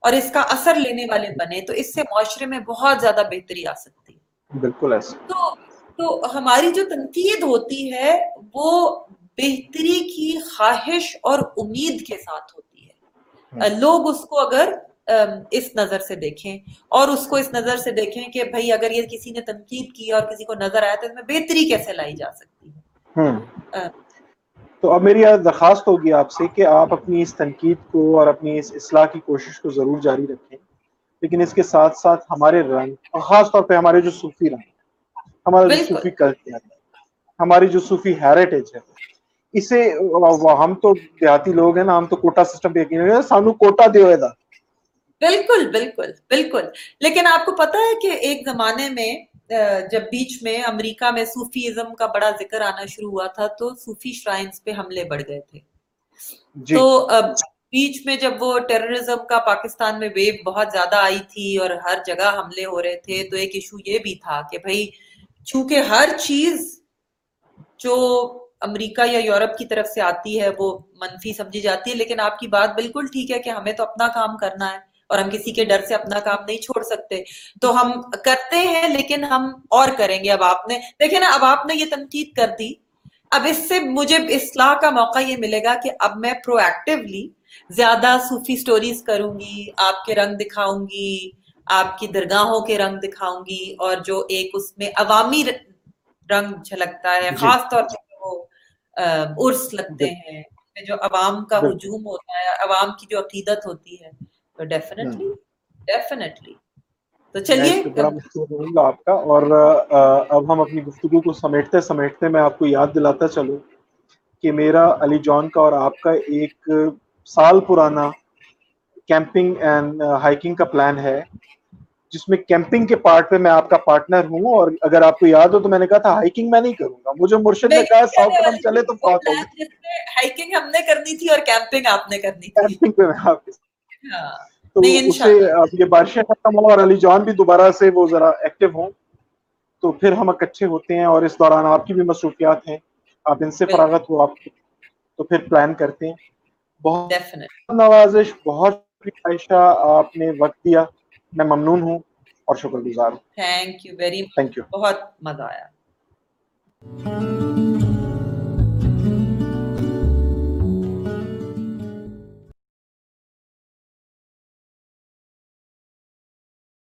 اور اس کا اثر لینے والے بنے تو اس سے معاشرے میں بہت زیادہ بہتری آ سکتی ہے۔ بالکل ایسا۔ تو تو ہماری جو تنقید ہوتی ہے وہ بہتری کی خواہش اور امید کے ساتھ ہوتی ہے۔ لوگ اس کو اگر اس نظر سے دیکھیں اور اس کو اس نظر سے دیکھیں کہ بھائی اگر یہ کسی نے تنقید کی اور کسی کو نظر آیا تو اس میں بہتری کیسے لائی جا سکتی ہے۔ تو اب میری درخواست ہوگی آپ سے کہ آپ اپنی اس تنقید کو اور اپنی اس اصلاح کی کوشش کو ضرور جاری رکھیں لیکن اس کے ساتھ ساتھ ہمارے رنگ اور خاص طور پہ ہمارے جو صوفی رنگ ہمارا جو صوفی کلچر ہے ہماری جو صوفی ہیریٹیج ہے اسے ہم تو دیہاتی لوگ ہیں نا ہم تو کوٹا سسٹم پہ یقین سانو کوٹا دیو دا بالکل بالکل بالکل۔ لیکن آپ کو پتا ہے کہ ایک زمانے میں جب بیچ میں امریکہ میں صوفیزم کا بڑا ذکر آنا شروع ہوا تھا تو صوفی شرائنز پہ حملے بڑھ گئے تھے جی. تو بیچ میں جب وہ ٹیررزم کا پاکستان میں ویو بہت زیادہ آئی تھی اور ہر جگہ حملے ہو رہے تھے تو ایک ایشو یہ بھی تھا کہ بھائی چونکہ ہر چیز جو امریکہ یا یورپ کی طرف سے آتی ہے وہ منفی سمجھی جاتی ہے لیکن آپ کی بات بالکل ٹھیک ہے کہ ہمیں تو اپنا کام کرنا ہے اور ہم کسی کے ڈر سے اپنا کام نہیں چھوڑ سکتے۔ تو ہم کرتے ہیں لیکن ہم اور کریں گے۔ اب آپ نے دیکھیں نا اب آپ نے یہ تنقید کر دی۔ اب اس سے مجھے اصلاح کا موقع یہ ملے گا کہ اب میں پرو ایکٹیولی زیادہ صوفی سٹوریز کروں گی آپ کے رنگ دکھاؤں گی آپ کی درگاہوں کے رنگ دکھاؤں گی اور جو ایک اس میں عوامی رنگ جھلکتا ہے جی۔ خاص طور پہ وہ عرس لگتے ہیں جو عوام کا ہجوم ہوتا ہے عوام کی جو عقیدت ہوتی ہے۔ تو ڈیفینیٹلی ڈیفینیٹلی تو چلیے بڑا آپ کا اور اب ہم اپنی گفتگو کو سمیٹتے سمیٹتے میں آپ کو یاد دلاتا چلوں کہ میرا علی جان کا اور آپ کا ایک سال پرانا کیمپنگ اینڈ ہائکنگ کا پلان ہے جس میں کیمپنگ کے پارٹ پہ میں آپ کا پارٹنر ہوں اور اگر آپ کو یاد ہو تو میں نے کہا تھا ہائکنگ میں نہیں کروں گا۔ مجھے مرشد نے کہا ساؤتھ قدم چلے تو بہت ہائکنگ ہم نے کرنی تھی اور کیمپنگ آپ نے کرنی تھی۔ کیمپنگ پہ میں آپ تو اسے انشاءاللہ۔ اب یہ بارشیں ختم ہو اور علی جان بھی دوبارہ سے وہ ذرا ایکٹیو ہوں۔ تو پھر ہم اکٹھے ہوتے ہیں اور اس دوران آپ کی بھی مصروفیات ہیں۔ آپ ان سے۔ فراغت ہو آپ کی۔ تو پھر پلان کرتے ہیں۔ بہت نوازش بہت عائشہ آپ نے وقت دیا۔ میں ممنون ہوں اور شکر گزار ہوں۔ Thank you very thank you بہت مزہ آیا۔